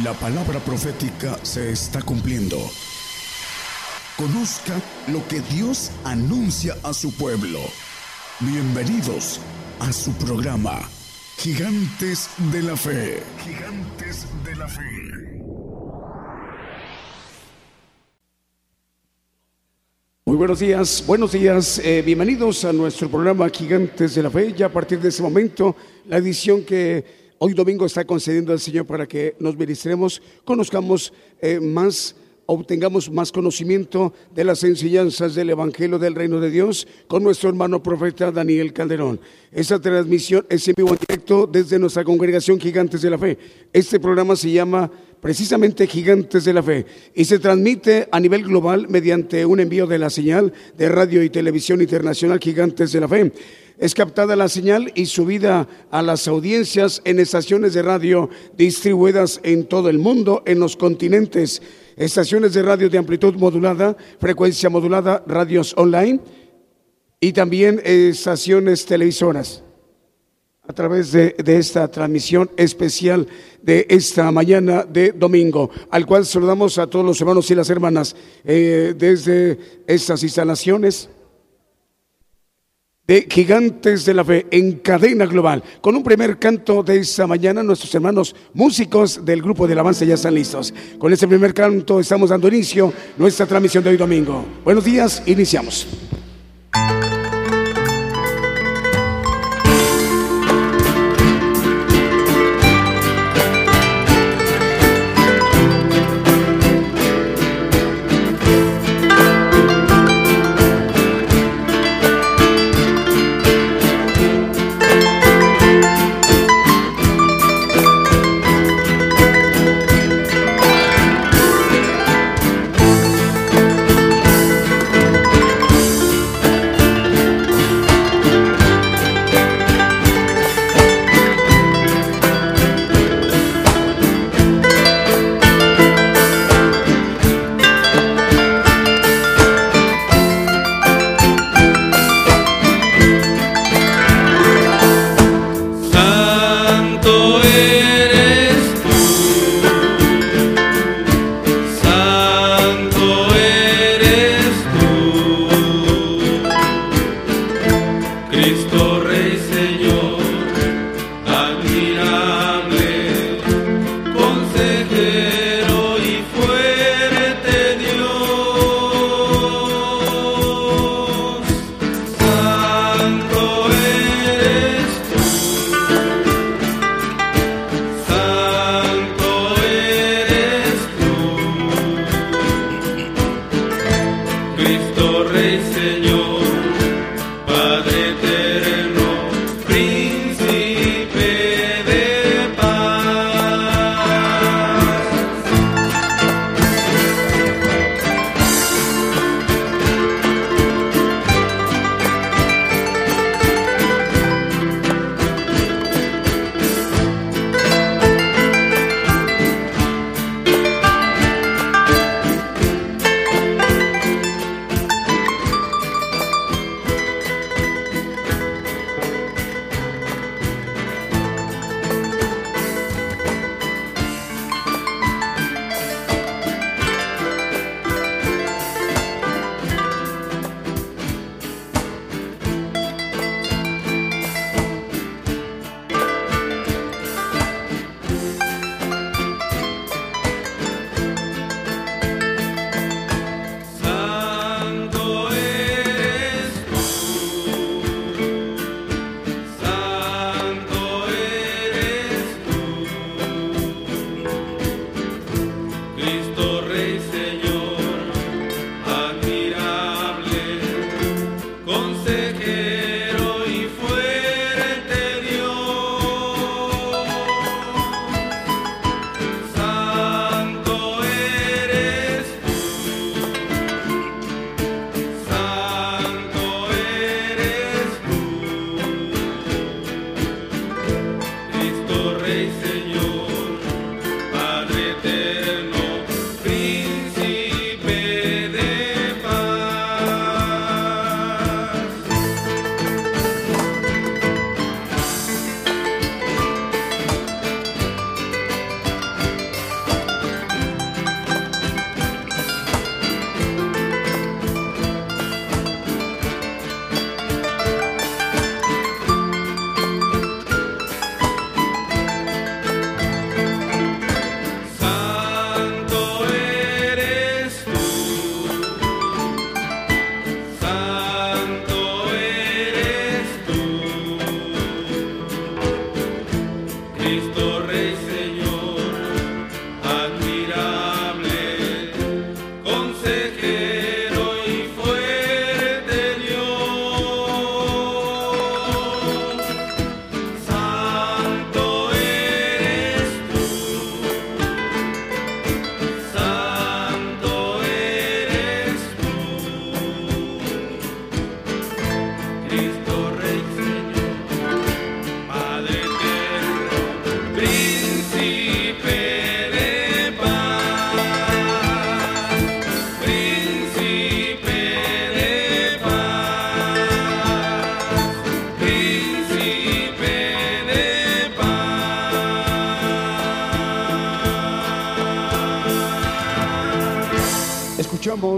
La palabra profética se está cumpliendo. Conozca lo que Dios anuncia a su pueblo. Bienvenidos a su programa, Gigantes de la Fe. Gigantes de la Fe. Muy buenos días, buenos días, eh, bienvenidos a nuestro programa Gigantes de la Fe. Ya a partir de ese momento, la edición que hoy domingo está concediendo al Señor para que nos ministremos, conozcamos eh, más obtengamos más conocimiento de las enseñanzas del Evangelio del Reino de Dios con nuestro hermano profeta Daniel Calderón. Esta transmisión es en vivo en directo desde nuestra congregación Gigantes de la Fe. Este programa se llama precisamente Gigantes de la Fe y se transmite a nivel global mediante un envío de la señal de radio y televisión internacional Gigantes de la Fe es captada la señal y subida a las audiencias en estaciones de radio distribuidas en todo el mundo, en los continentes, estaciones de radio de amplitud modulada, frecuencia modulada, radios online y también estaciones televisoras. A través de, esta transmisión especial de esta mañana de domingo, al cual saludamos a todos los hermanos y las hermanas eh, desde estas instalaciones de Gigantes de la Fe en cadena global. Con un primer canto de esta mañana, nuestros hermanos músicos del grupo de alabanza ya están listos. Con este primer canto estamos dando inicio a nuestra transmisión de hoy domingo. Buenos días, iniciamos.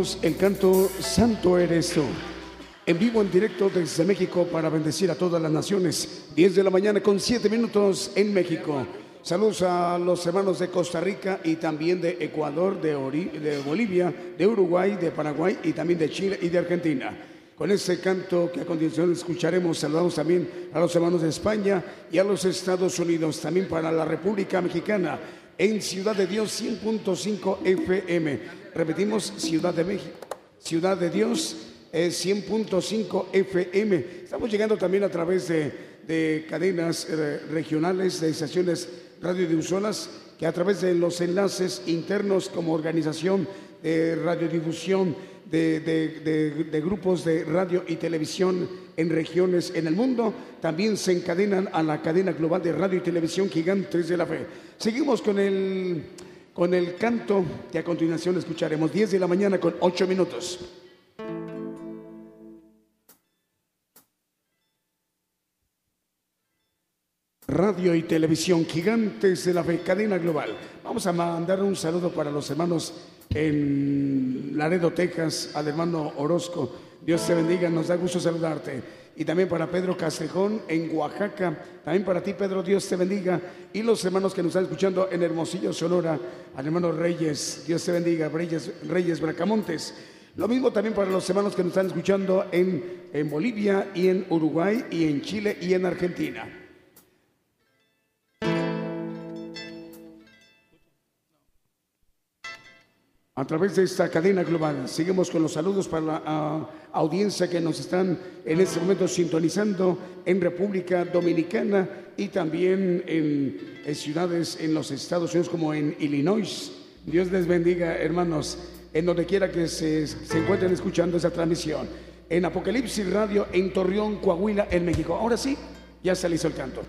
Escuchamos el canto Santo eres tú. En vivo, en directo desde México para bendecir a todas las naciones. 10 de la mañana con 7 minutos en México. Saludos a los hermanos de Costa Rica y también de Ecuador, de, de Bolivia, de Uruguay, de Paraguay y también de Chile y de Argentina. Con este canto que a continuación escucharemos, saludamos también a los hermanos de España y a los Estados Unidos, también para la República Mexicana en Ciudad de Dios 100.5 FM. Repetimos, Ciudad de México, Ciudad de Dios 100.5 FM. Estamos llegando también a través de, cadenas eh, regionales, de estaciones radiodifusoras, que a través de los enlaces internos como organización de radiodifusión, de, grupos de radio y televisión en regiones en el mundo, también se encadenan a la cadena global de radio y televisión Gigantes de la Fe. Seguimos con el, con el canto que a continuación escucharemos 10 de la mañana con 8 minutos. Radio y televisión gigantes de la fe, cadena global. Vamos a mandar un saludo para los hermanos en Laredo, Texas, al hermano Orozco. Dios te bendiga, nos da gusto saludarte. Y también para Pedro Castrejón en Oaxaca. También para ti, Pedro, Dios te bendiga. Y los hermanos que nos están escuchando en Hermosillo, Sonora, al hermano Reyes, Dios te bendiga, Reyes, Reyes Bracamontes. Lo mismo también para los hermanos que nos están escuchando en, en Bolivia y en Uruguay y en Chile y en Argentina. A través de esta cadena global. Seguimos con los saludos para la ah, audiencia que nos están en este momento sintonizando en República Dominicana y también en, ciudades en los Estados Unidos como en Illinois. Dios les bendiga, hermanos, en donde quiera que se, se encuentren escuchando esa transmisión. En Apocalipsis Radio en Torreón, Coahuila, en México. Ahora sí, ya se le hizo el canto.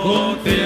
acontecer.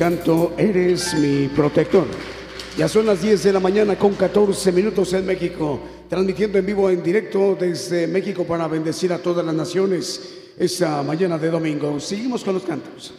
Canto Eres mi protector. Ya son las 10 de la mañana con 14 minutos en México, transmitiendo en vivo, en directo desde México para bendecir a todas las naciones esta mañana de domingo. Seguimos con los cantos.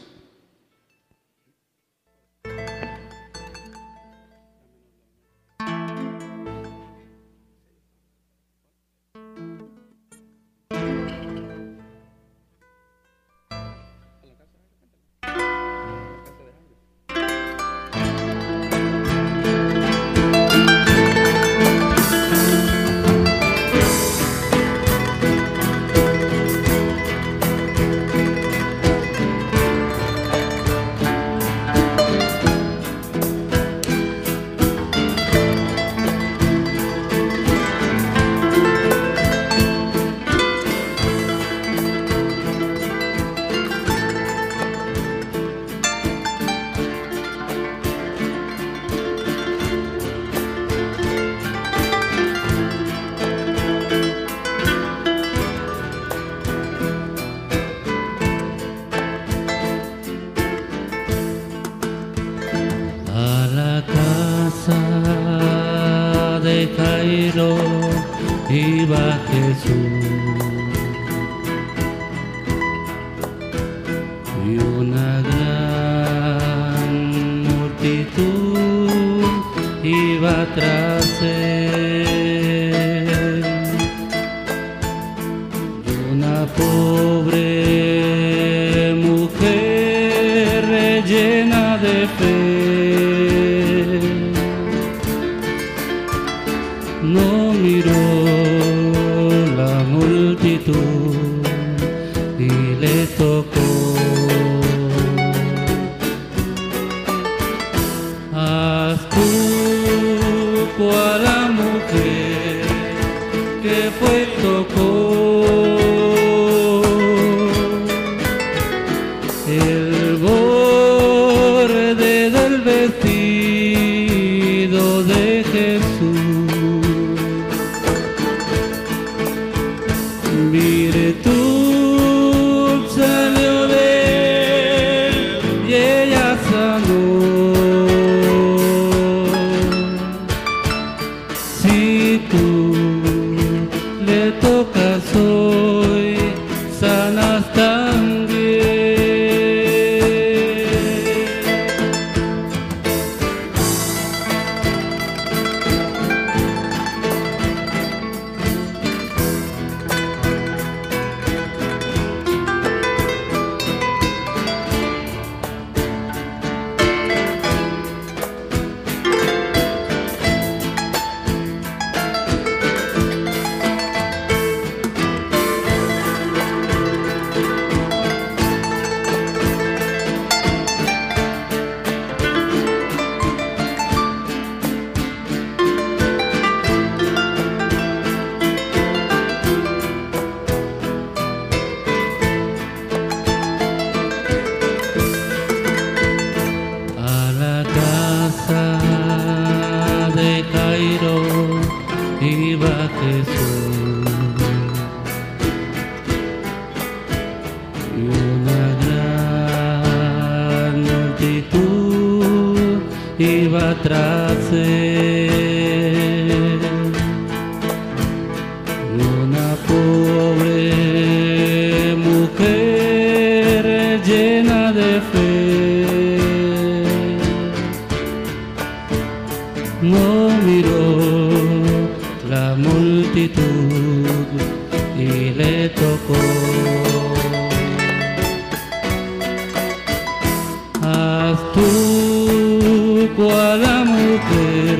tocó a la mujer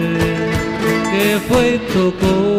que fue tocó.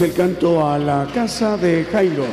El canto a la casa de Jairo.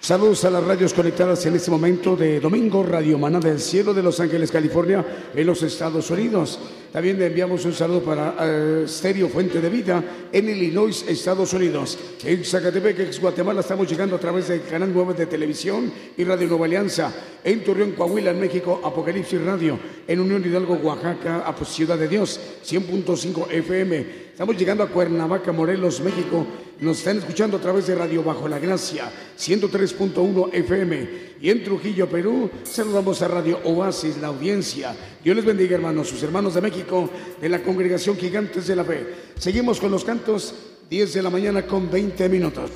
Saludos a las radios conectadas en este momento de domingo, Radio Maná del Cielo de Los Ángeles, California, en los Estados Unidos. También le enviamos un saludo para uh, Stereo Fuente de Vida en Illinois, Estados Unidos. En Zacatepec, ex Guatemala, estamos llegando a través del canal 9 de televisión y Radio Nueva Alianza. En Torreón, Coahuila, en México, Apocalipsis Radio. En Unión Hidalgo, Oaxaca, Ciudad de Dios, 100.5 FM. Estamos llegando a Cuernavaca, Morelos, México. Nos están escuchando a través de Radio Bajo la Gracia, 103.1 FM. Y en Trujillo, Perú, saludamos a Radio Oasis, la audiencia. Dios les bendiga, hermanos, sus hermanos de México, de la congregación Gigantes de la Fe. Seguimos con los cantos, 10 de la mañana con 20 minutos.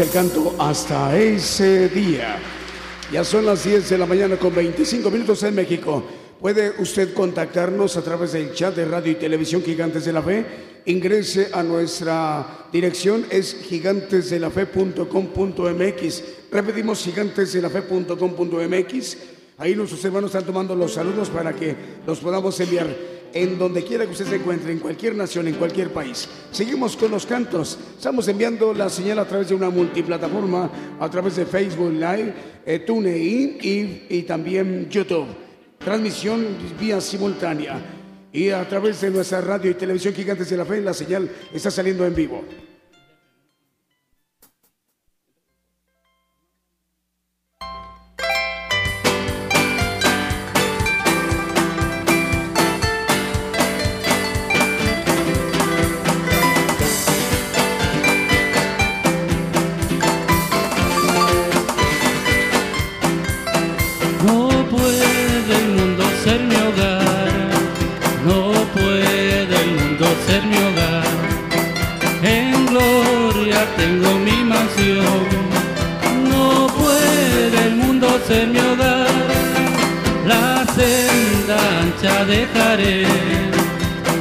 El canto Hasta ese día. Ya son las 10 de la mañana con 25 minutos en México. Puede usted contactarnos a través del chat de radio y televisión Gigantes de la Fe. Ingrese a nuestra dirección, es gigantesdelafe.com.mx. Repetimos, gigantesdelafe.com.mx. Ahí nuestros hermanos están tomando los saludos para que los podamos enviar en donde quiera que usted se encuentre, en cualquier nación, en cualquier país. Seguimos con los cantos. Estamos enviando la señal a través de una multiplataforma, a través de Facebook Live, eh, TuneIn y, y también YouTube. Transmisión vía simultánea. Y a través de nuestra radio y televisión Gigantes de la Fe, la señal está saliendo en vivo.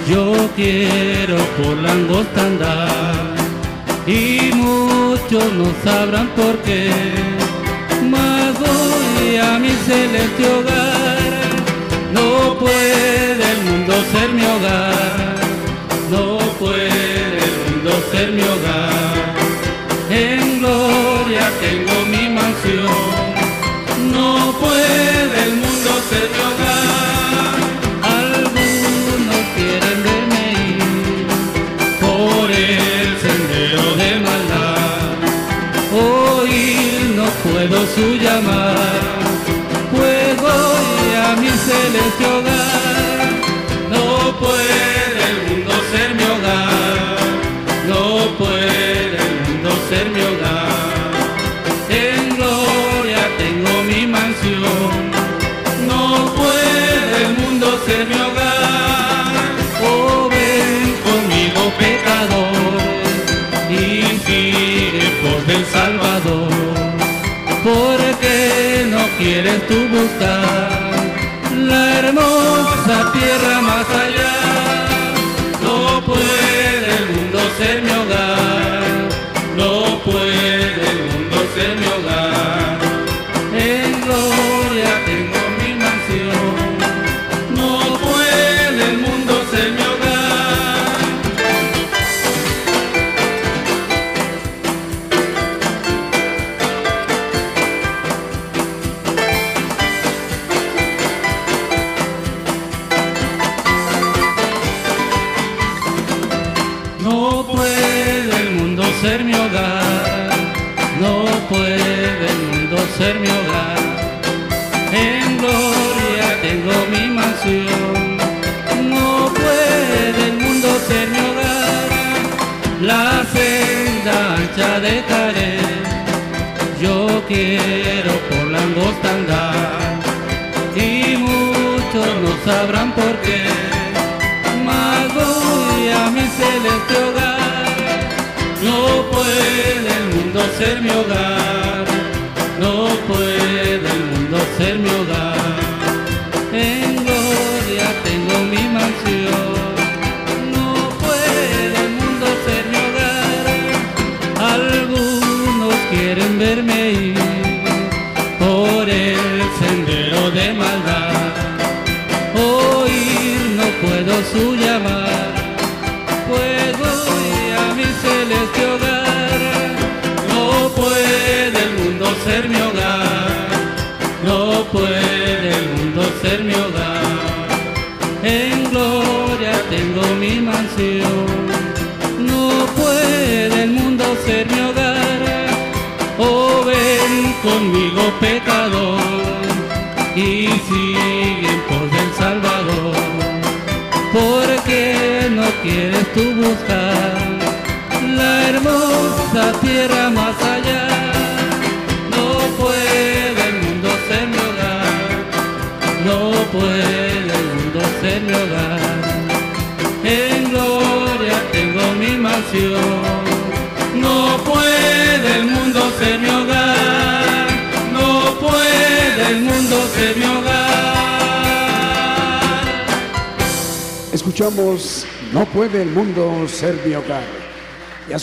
Yo quiero por la angosta andar. Y muchos no sabrán por qué mas voy a mi celeste hogar. No puede el mundo ser mi hogar, no puede el mundo ser mi hogar. En gloria tengo mi su llamar, pues voy a mi celeste quieres tú buscar la hermosa tierra más allá. Quiero por la angosta andar. Y muchos no sabrán por qué mas voy a mi celeste hogar. No puede el mundo ser mi hogar,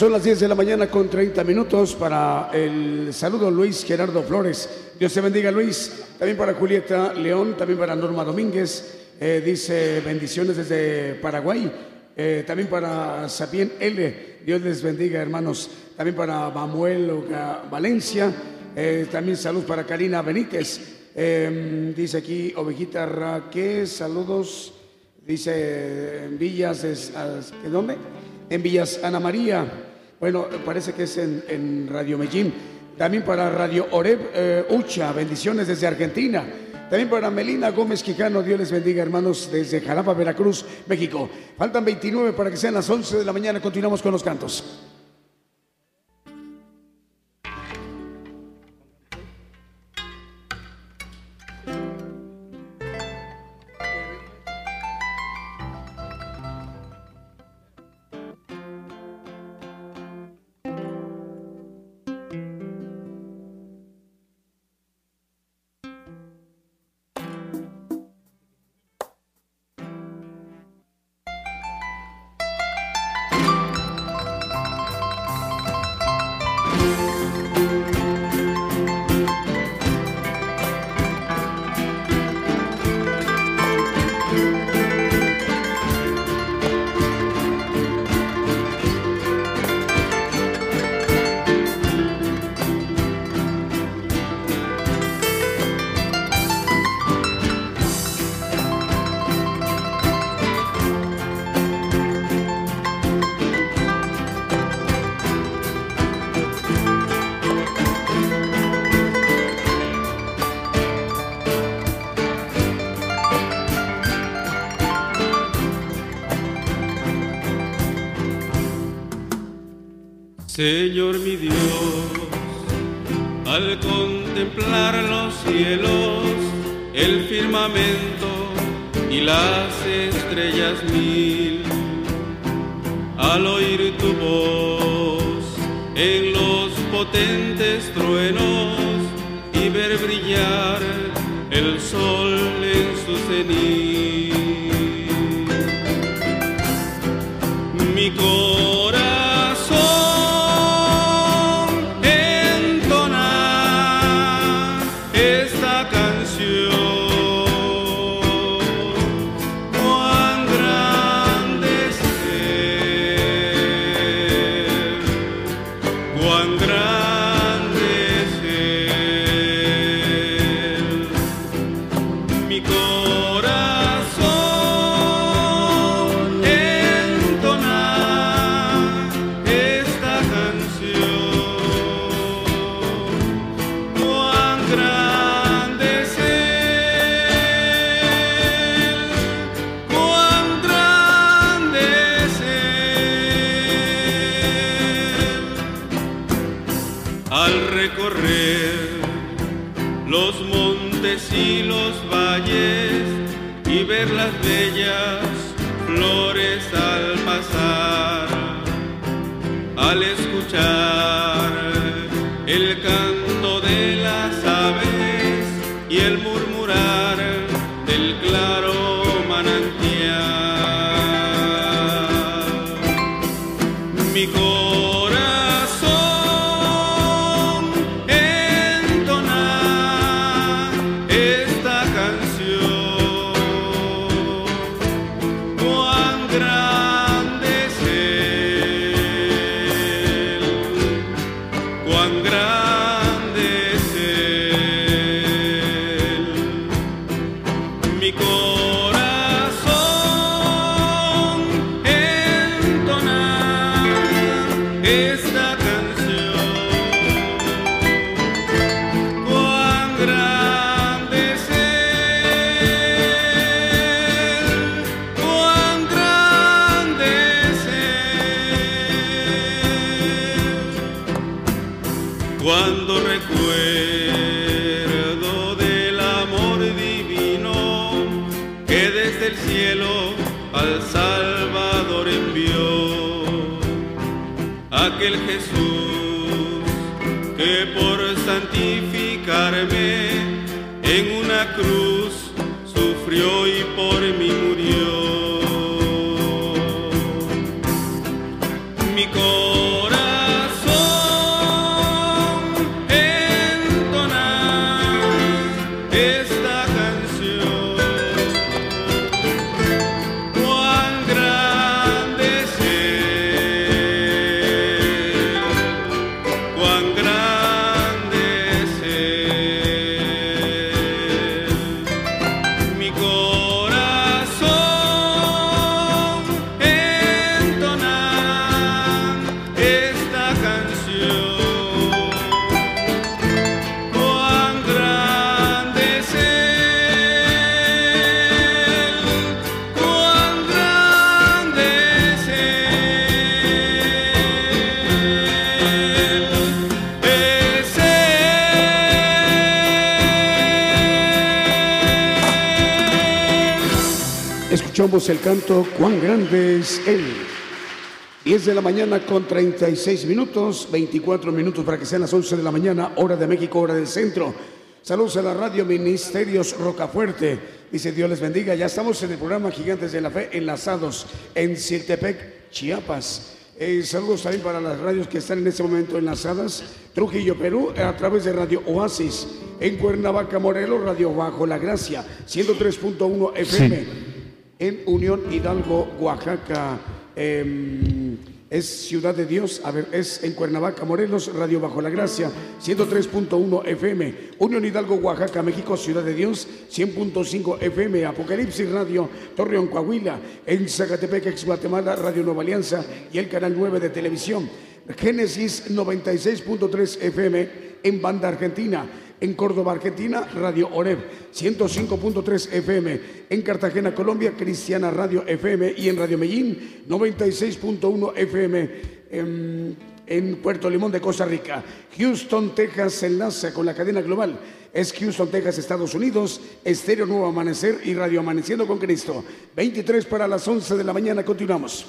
son las 10 de la mañana con 30 minutos para el saludo Luis Gerardo Flores. Dios te bendiga Luis. También para Julieta León, también para Norma Domínguez. Eh, dice bendiciones desde Paraguay. Eh, también para Sapien L. Dios les bendiga hermanos. También para Mamuel Valencia. Eh, también salud para Karina Benítez. dice aquí Ovejita Raquel, saludos. Dice Villas, ¿de dónde? En Villas Ana María. Bueno, parece que es en, Radio Medellín. También para Radio Oreb eh, Ucha, bendiciones desde Argentina. También para Melina Gómez Quijano, Dios les bendiga, hermanos, desde Jalapa, Veracruz, México. Faltan 29 para que sean las 11 de la mañana. Continuamos con los cantos. Señor mi Dios, al contemplar los cielos, el firmamento y las estrellas mil, al oír tu voz en los potentes truenos y ver brillar el sol en su cenit. Escuchamos el canto Cuán grande es Él. 10 de la mañana con 36 minutos, 24 minutos para que sean las 11 de la mañana, hora de México, hora del centro. Saludos a la radio Ministerios Rocafuerte. Dice Dios les bendiga. Ya estamos en el programa Gigantes de la Fe enlazados en Siltepec, Chiapas. Eh, saludos también para las radios que están en este momento enlazadas. Trujillo, Perú, a través de Radio Oasis. En Cuernavaca, Morelos, Radio Bajo la Gracia, 103.1 FM en Unión Hidalgo, Oaxaca. em, es Ciudad de Dios, a ver, es en Cuernavaca, Morelos, Radio Bajo la Gracia, 103.1 FM. Unión Hidalgo, Oaxaca, México, Ciudad de Dios, 100.5 FM. Apocalipsis Radio, Torreón, Coahuila. En Zacatepec, ex Guatemala, Radio Nueva Alianza y el Canal 9 de Televisión. Génesis 96.3 FM en Banda Argentina. En Córdoba, Argentina, Radio Oreb, 105.3 FM. En Cartagena, Colombia, Cristiana Radio FM. Y en Radio Medellín, 96.1 FM. En, en Puerto Limón de Costa Rica. Houston, Texas, se enlaza con la cadena global. Es Houston, Texas, Estados Unidos, Estéreo Nuevo Amanecer y Radio Amaneciendo con Cristo. 23 para las 11 de la mañana, continuamos.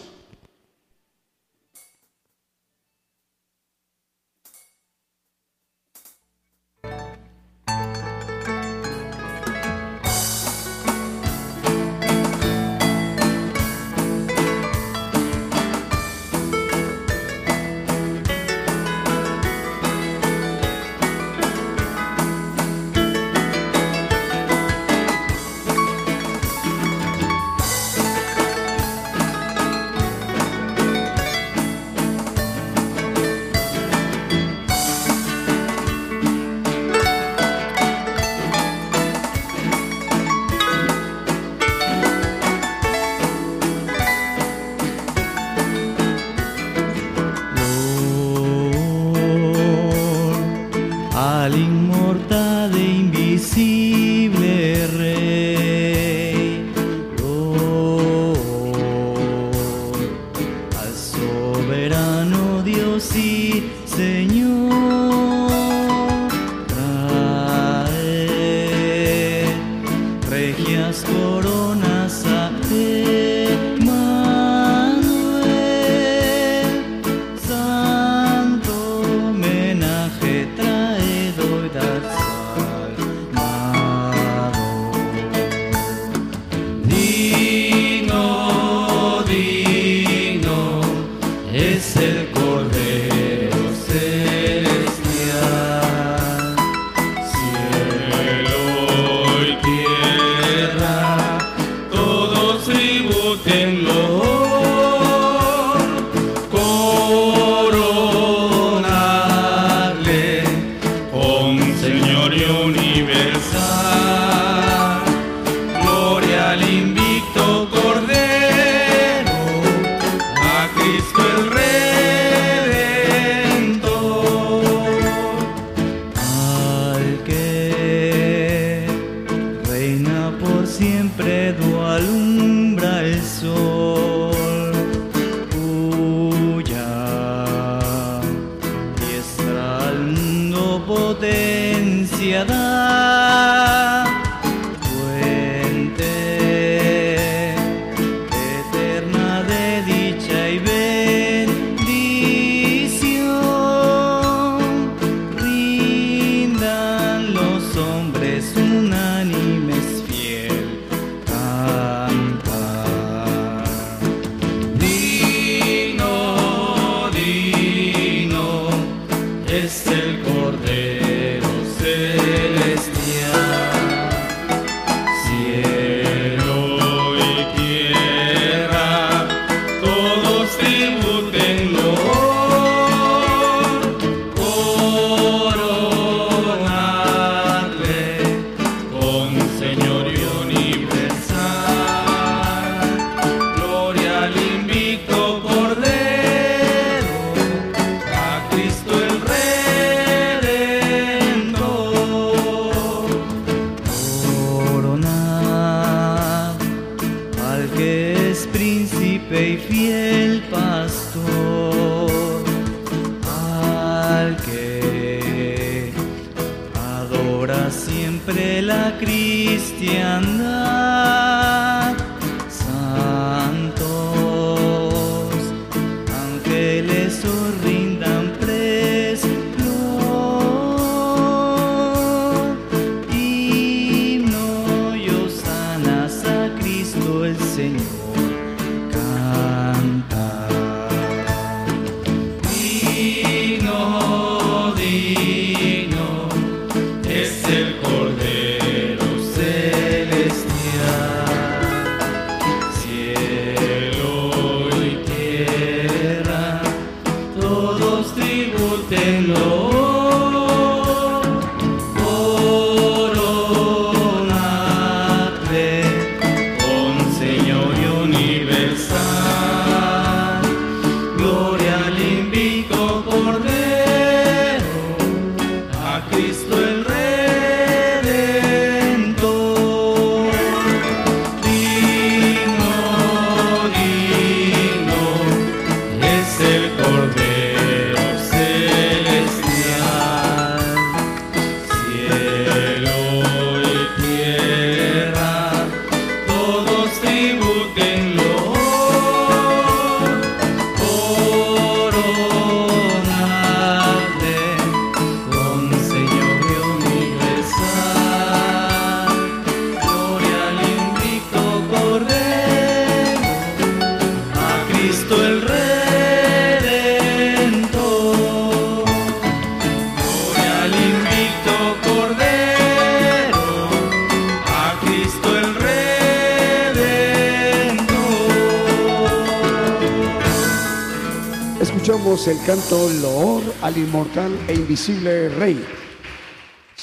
Escuchamos el canto Loor al inmortal e invisible Rey.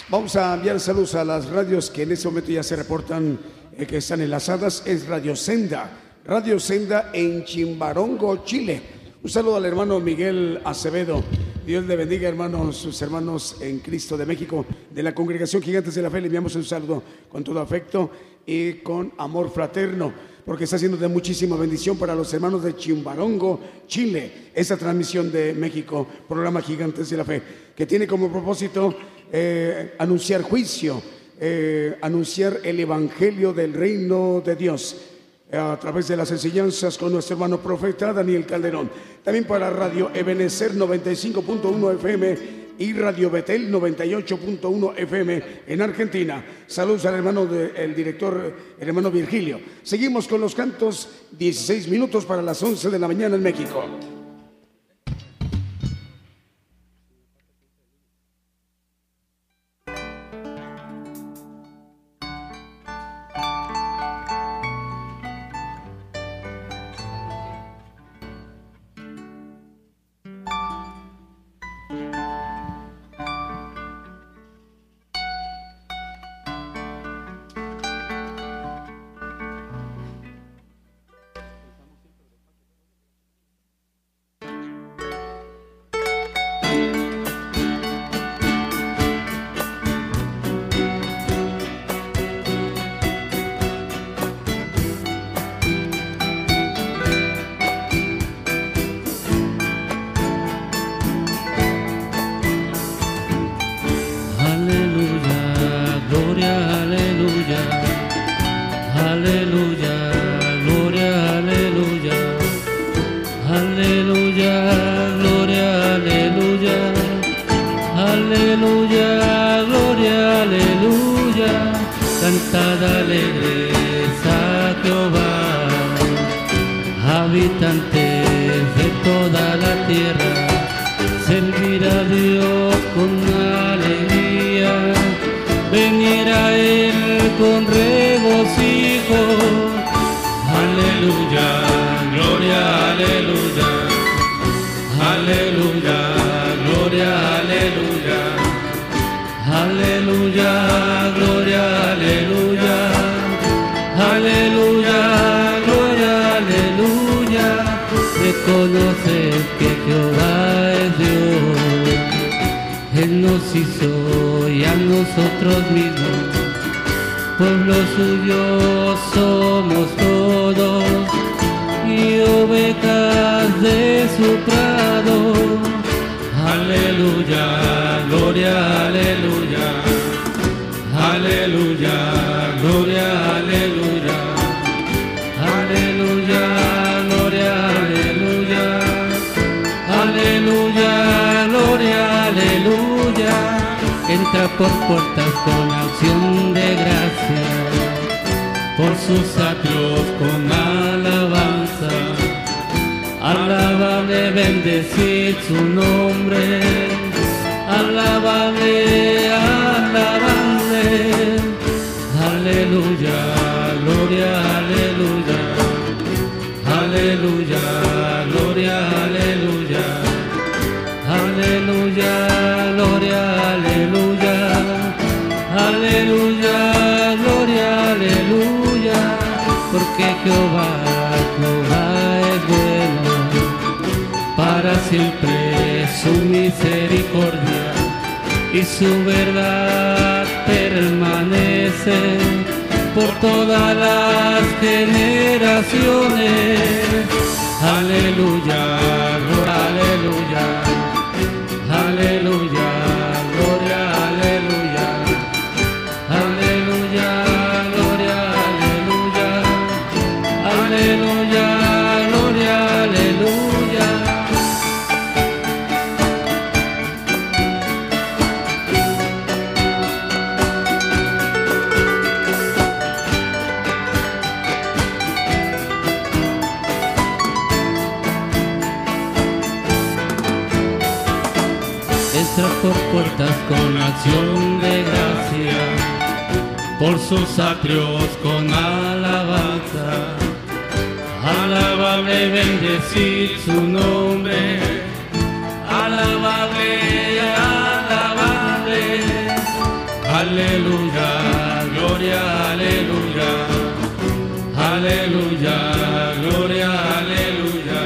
Vamos a enviar saludos a las radios que en este momento ya se reportan eh, que están enlazadas. Es Radio Senda, Radio Senda en Chimbarongo, Chile. Un saludo al hermano Miguel Acevedo. Dios le bendiga, hermanos, sus hermanos en Cristo de México, de la Congregación Gigantes de la Fe. Le enviamos un saludo con todo afecto y con amor fraterno, porque está siendo de muchísima bendición para los hermanos de Chimbarongo, Chile. Esta transmisión de México, programa Gigantes de la Fe, que tiene como propósito eh, anunciar juicio, eh, anunciar el evangelio del reino de Dios eh, a través de las enseñanzas con nuestro hermano profeta Daniel Calderón. También para Radio Ebenecer 95.1 FM y Radio Betel 98.1 FM en Argentina. Saludos al hermano del director, el hermano Virgilio. Seguimos con los cantos, 16 minutos para las 11 de la mañana en México. Aleluya. Entra por puertas con acción de gracia, por sus atrios con alabanza. Alabable, bendecid su nombre. Alabable, alabable. Aleluya, gloria, aleluya. Aleluya, gloria, aleluya. Aleluya, gloria, aleluya. Porque Jehová, Jehová es bueno. Para siempre su misericordia y su verdad permanece por todas las generaciones. Aleluya, aleluya, aleluya, por sus atrios con alabanza. Alabable, bendecid su nombre. Alabable, alabable. Aleluya, gloria, aleluya. Aleluya, gloria, aleluya.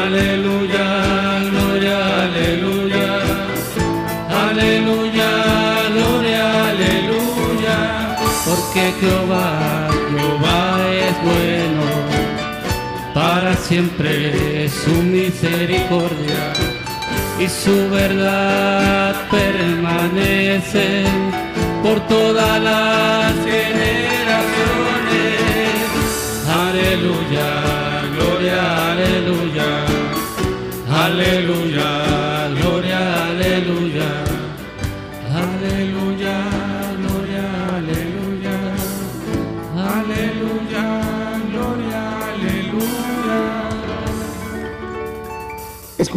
Aleluya, gloria, aleluya. Aleluya, bueno. Para siempre su misericordia y su verdad permanece por todas las generaciones. Aleluya, gloria, aleluya. Aleluya,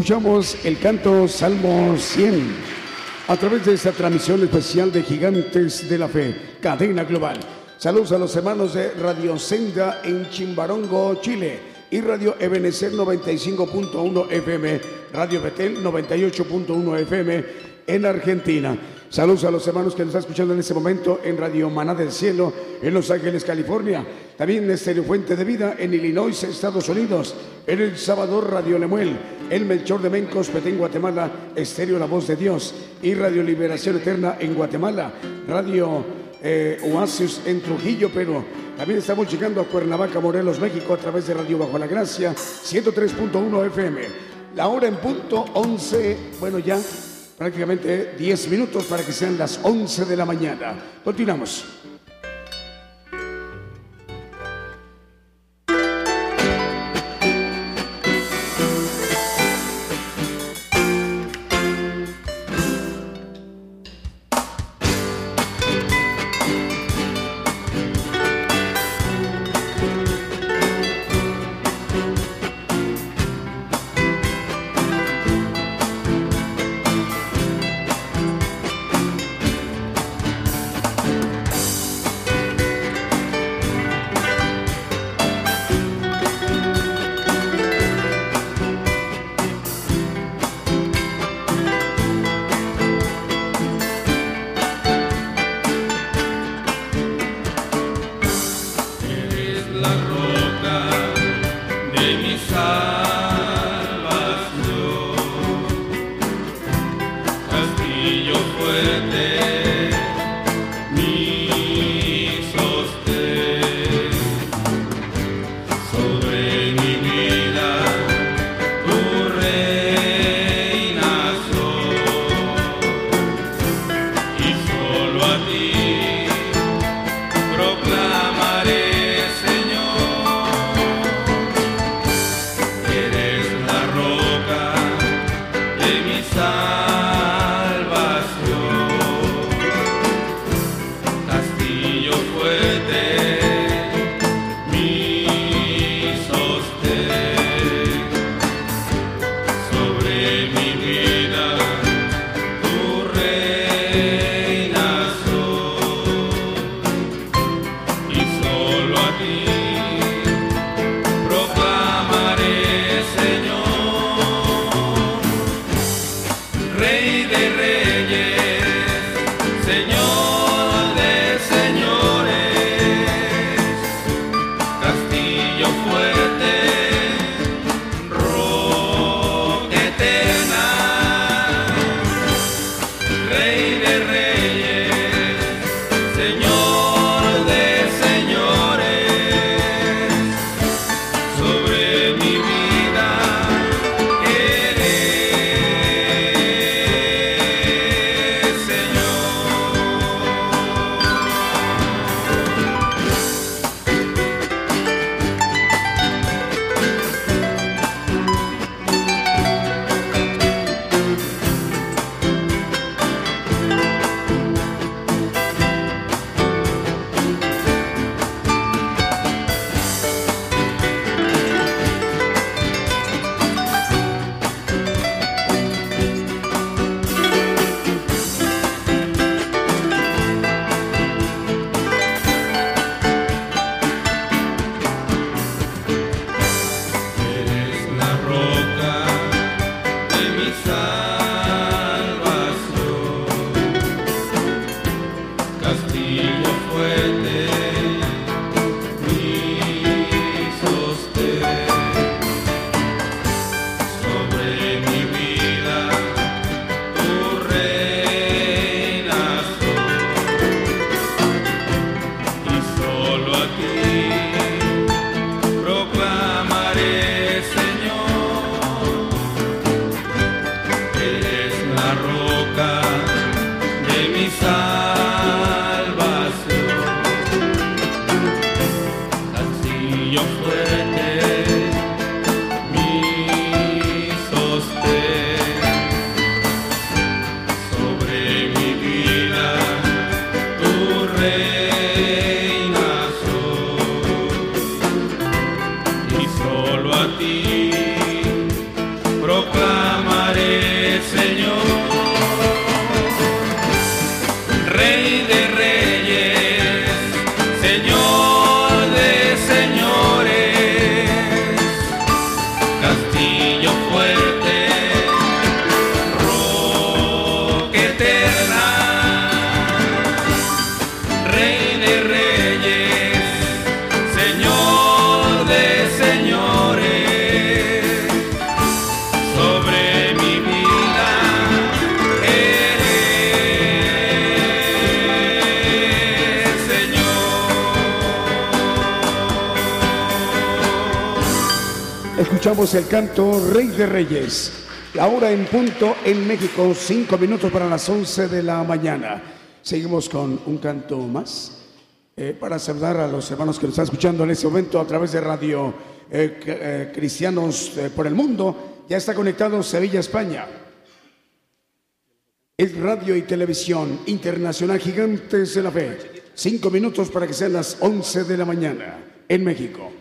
Escuchamos el canto Salmo 100 a través de esta transmisión especial de Gigantes de la Fe, cadena global. Saludos a los hermanos de Radio Senda en Chimbarongo, Chile, y Radio Ebenecer 95.1 FM, Radio Betel 98.1 FM en Argentina. Saludos a los hermanos que nos están escuchando en este momento en Radio Maná del Cielo en Los Ángeles, California. También en Estéreo Fuente de Vida en Illinois, Estados Unidos. En El Salvador, Radio Lemuel. El Melchor de Mencos, Petén, Guatemala. Estéreo La Voz de Dios. Y Radio Liberación Eterna en Guatemala. Radio eh, Oasis en Trujillo, Perú. También estamos llegando a Cuernavaca, Morelos, México, a través de Radio Bajo la Gracia, 103.1 FM. La hora en punto 11, bueno, ya prácticamente 10 minutos para que sean las 11 de la mañana. Continuamos. El canto Rey de Reyes. Ahora en punto en México, cinco minutos para las once de la mañana. Seguimos con un canto más eh, para saludar a los hermanos que nos están escuchando en este momento a través de Radio eh, eh, Cristianos por el Mundo. Ya está conectado Sevilla, España. Es radio y televisión internacional Gigantes de la Fe. Cinco minutos para que sean las once de la mañana en México.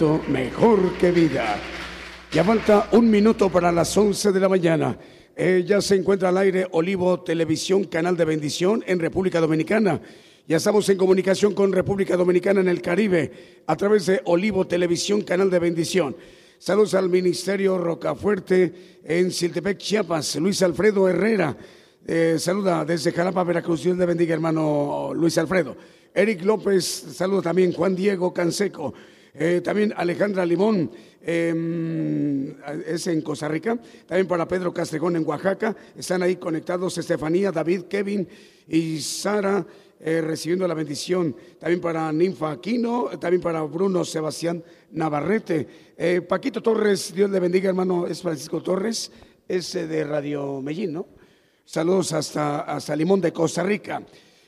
Mejor que vida. Ya falta un minuto para las 11 de la mañana. Eh, ya se encuentra al aire Olivo Televisión, canal de bendición en República Dominicana. Ya estamos en comunicación con República Dominicana en el Caribe a través de Olivo Televisión, canal de bendición. Saludos al Ministerio Rocafuerte en Siltepec, Chiapas. Luis Alfredo Herrera. Eh, saluda desde Jalapa, Veracruz. Dios le bendiga, hermano Luis Alfredo. Eric López, saluda también Juan Diego Canseco. Eh, también Alejandra Limón, eh, es en Costa Rica. También para Pedro Castregón en Oaxaca. Están ahí conectados Estefanía, David, Kevin y Sara. eh, recibiendo la bendición también para Ninfa Aquino, también para Bruno Sebastián Navarrete. Eh, Paquito Torres, Dios le bendiga, hermano, es Francisco Torres, es de Radio Medellín, ¿no? Saludos hasta, hasta Limón de Costa Rica.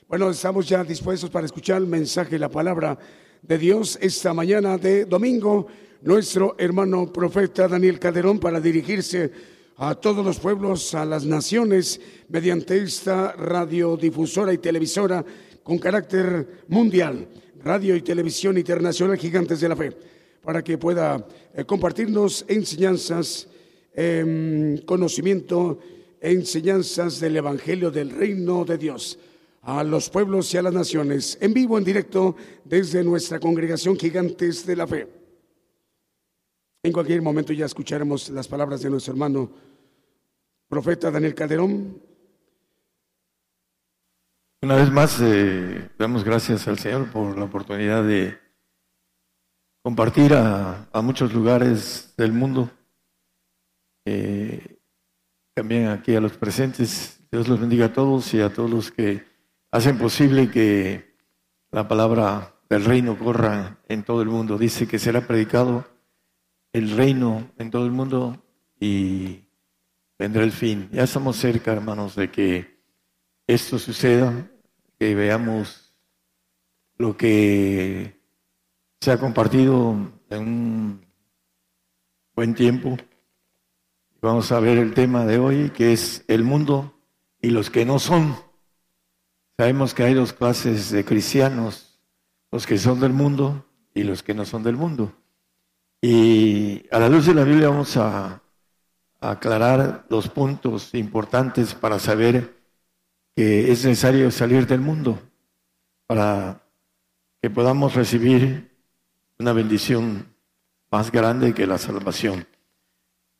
Bueno, estamos ya dispuestos para escuchar el mensaje, la palabra de Dios esta mañana de domingo. Nuestro hermano profeta Daniel Calderón para dirigirse a todos los pueblos, a las naciones, mediante esta radiodifusora y televisora con carácter mundial, radio y televisión internacional Gigantes de la Fe, para que pueda eh, compartirnos enseñanzas, em, conocimiento, enseñanzas del Evangelio del Reino de Dios a los pueblos y a las naciones, en vivo, en directo, desde nuestra congregación Gigantes de la Fe. En cualquier momento ya escucharemos las palabras de nuestro hermano profeta Daniel Calderón. Una vez más, eh, damos gracias al Señor por la oportunidad de compartir a, muchos lugares del mundo. Eh, también aquí a los presentes. Dios los bendiga a todos y a todos los que hacen posible que la palabra del reino corra en todo el mundo. Dice que será predicado el reino en todo el mundo y vendrá el fin. Ya estamos cerca, hermanos, de que esto suceda, que veamos lo que se ha compartido en un buen tiempo. Vamos a ver el tema de hoy, que es el mundo y los que no son. Sabemos que hay dos clases de cristianos, los que son del mundo y los que no son del mundo. Y a la luz de la Biblia vamos a, aclarar los puntos importantes para saber que es necesario salir del mundo para que podamos recibir una bendición más grande que la salvación.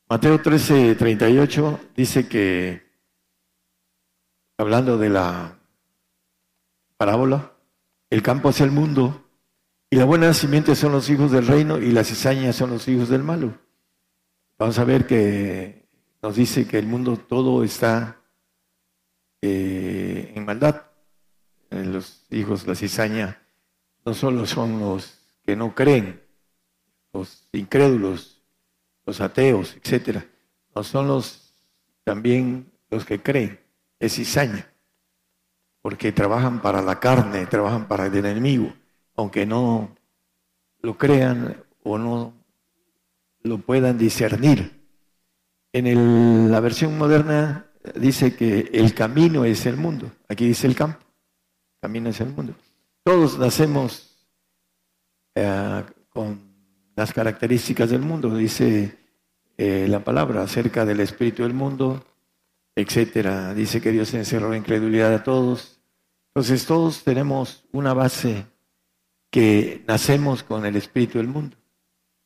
Mateo 13, 38 dice que, hablando de la parábola, el campo es el mundo. Y la buena simiente son los hijos del reino y las cizañas son los hijos del malo. Vamos a ver que nos dice que el mundo todo está eh, en maldad. Eh, los hijos, la cizaña, no solo son los que no creen, los incrédulos, los ateos, etcétera, no son los también los que creen, es cizaña, porque trabajan para la carne, trabajan para el enemigo aunque no lo crean o no lo puedan discernir. En la versión moderna dice que el camino es el mundo. Aquí dice el campo. El camino es el mundo. Todos nacemos eh, con las características del mundo, dice eh, la palabra acerca del espíritu del mundo, etcétera. Dice que Dios encerró la incredulidad a todos. Entonces todos tenemos una base que nacemos con el espíritu del mundo.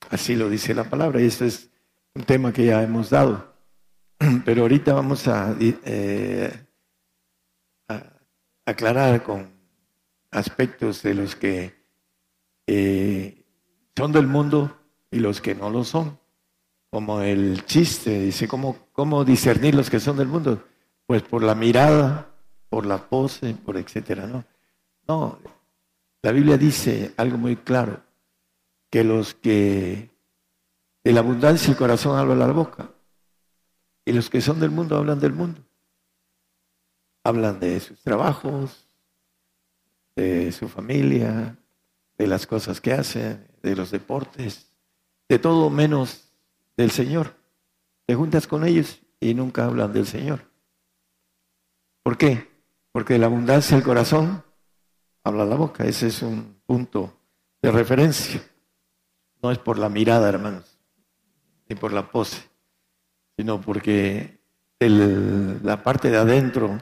Así lo dice la palabra y esto es un tema que ya hemos dado. Pero ahorita vamos a, eh, aclarar con aspectos de los que eh, son del mundo y los que no lo son. Como el chiste, dice, ¿cómo, ¿cómo discernir los que son del mundo? Pues por la mirada, por la pose, por etcétera, ¿no? No, la Biblia dice algo muy claro, que los que de la abundancia del corazón hablan la boca, y los que son del mundo hablan del mundo. Hablan de sus trabajos, de su familia, de las cosas que hacen, de los deportes, de todo menos del Señor. Te juntas con ellos y nunca hablan del Señor. ¿Por qué? Porque la abundancia del corazón habla la boca. Ese es un punto de referencia. No es por la mirada, hermanos, ni por la pose, sino porque la parte de adentro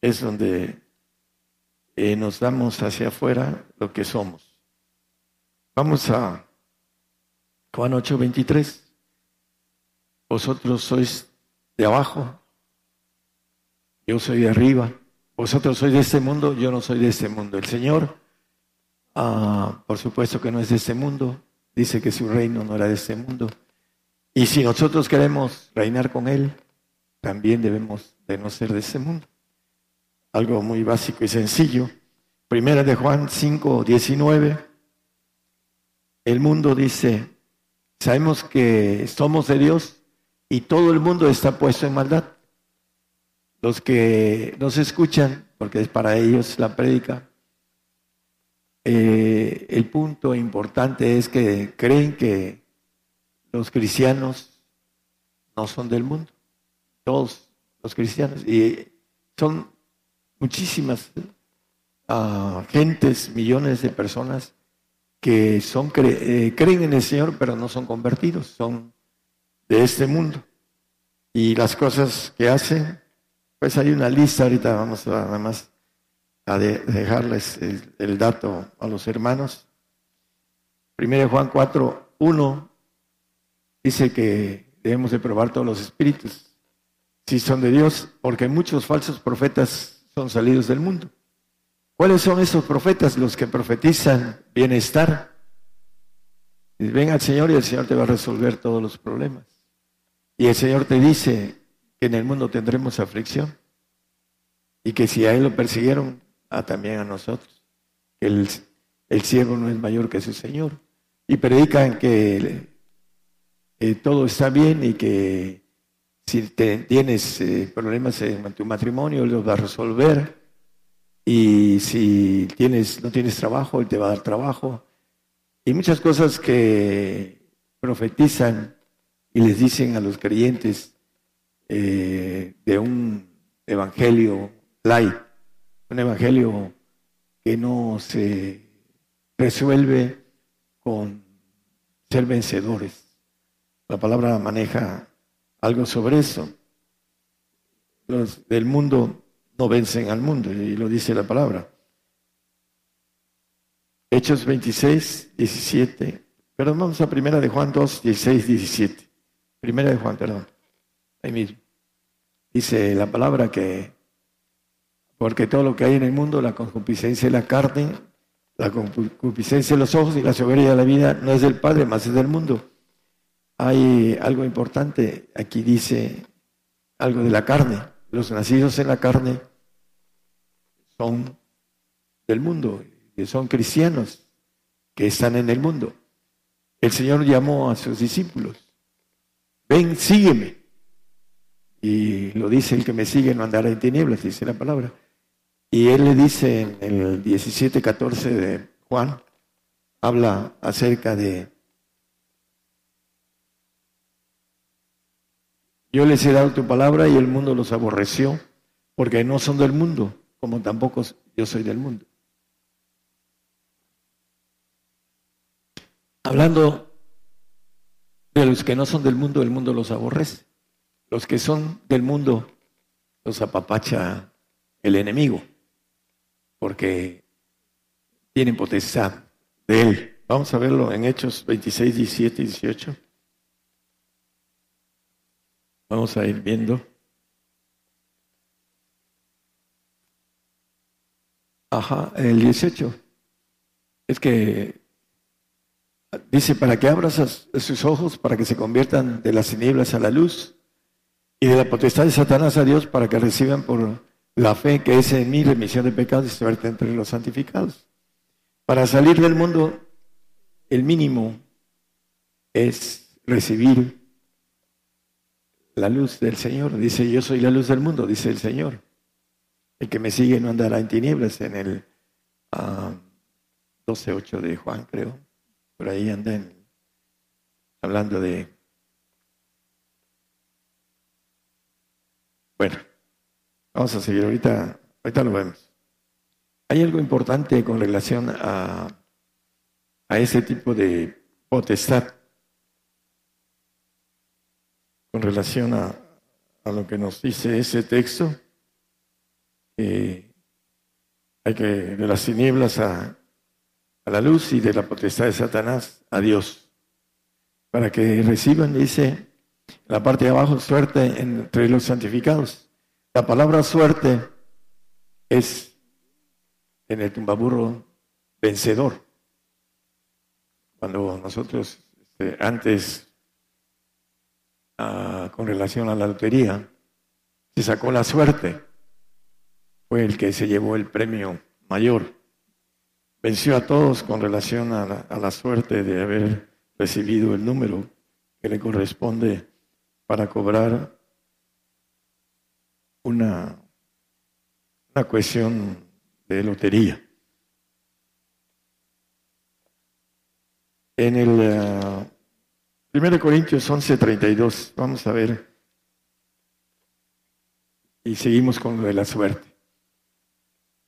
es donde eh, nos damos hacia afuera lo que somos. Vamos a Juan 8:23. Vosotros sois de abajo, yo soy de arriba. Vosotros sois de este mundo, yo no soy de este mundo. El Señor, ah, por supuesto que no es de este mundo, dice que su reino no era de este mundo. Y si nosotros queremos reinar con Él, también debemos de no ser de este mundo. Algo muy básico y sencillo. Primera de Juan 5, 19. El mundo dice, sabemos que somos de Dios y todo el mundo está puesto en maldad. Los que nos escuchan, porque es para ellos la prédica, eh, el punto importante es que creen que los cristianos no son del mundo, todos los cristianos, y son muchísimas uh, gentes, millones de personas que son eh, creen en el Señor, pero no son convertidos, son de este mundo. Y las cosas que hacen pues hay una lista, ahorita vamos a, nada más a dejarles el, dato a los hermanos. Primero Juan 4, 1 dice que debemos de probar todos los espíritus, si son de Dios, porque muchos falsos profetas son salidos del mundo. ¿Cuáles son esos profetas? Los que profetizan bienestar. Ven al Señor y el Señor te va a resolver todos los problemas. Y el Señor te dice, que en el mundo tendremos aflicción y que si a él lo persiguieron, a también a nosotros. El, el siervo no es mayor que su Señor. Y predican que todo está bien y que Si tienes eh, problemas en tu matrimonio, los va a resolver. Y si tienes, no tienes trabajo, Él te va a dar trabajo. Y muchas cosas que profetizan y les dicen a los creyentes eh, de un evangelio light, un evangelio que no se resuelve con ser vencedores. La palabra maneja algo sobre eso. Los del mundo no vencen al mundo, y lo dice la palabra. Hechos 26, 17. Perdón, vamos a primera de Juan 2, 16, 17. Primera de Juan, perdón. Ahí mismo. Dice la palabra que, porque todo lo que hay en el mundo, la concupiscencia de la carne, la concupiscencia de los ojos y la soberbia de la vida, no es del Padre, más es del mundo. Hay algo importante, aquí dice algo de la carne. Los nacidos en la carne son del mundo, son cristianos, que están en el mundo. El Señor llamó a sus discípulos, ven, sígueme. Y lo dice, el que me sigue no andará en tinieblas, dice la palabra. Y él le dice en el 17, 14 de Juan, habla acerca de, yo les he dado tu palabra y el mundo los aborreció, porque no son del mundo, como tampoco yo soy del mundo. Hablando de los que no son del mundo, el mundo los aborrece. Los que son del mundo los apapacha el enemigo, porque tienen potestad de él. Vamos a verlo en Hechos 26, 17 y 18. Vamos a ir viendo. Ajá, el 18. Es que dice, para que abras sus ojos, para que se conviertan de las tinieblas a la luz y de la potestad de Satanás a Dios, para que reciban por la fe que es en mí remisión de pecados y suerte entre los santificados. Para salir del mundo, el mínimo es recibir la luz del Señor. Dice, yo soy la luz del mundo, dice el Señor. El que me sigue no andará en tinieblas, en el uh, 12.8 de Juan, creo. Por ahí andan hablando de... Bueno, vamos a seguir ahorita, ahorita lo vemos. Hay algo importante con relación a, a ese tipo de potestad, con relación a, a lo que nos dice ese texto, que hay que de las tinieblas a, a la luz y de la potestad de Satanás a Dios, para que reciban, dice, la parte de abajo, suerte entre los santificados. La palabra suerte es en el tumbaburro vencedor. Cuando nosotros este, antes, ah, con relación a la lotería, se sacó la suerte, fue el que se llevó el premio mayor. Venció a todos con relación a la, suerte de haber recibido el número que le corresponde para cobrar una, una cuestión de lotería. En el uh, 1 Corintios 11:32, vamos a ver, y seguimos con lo de la suerte.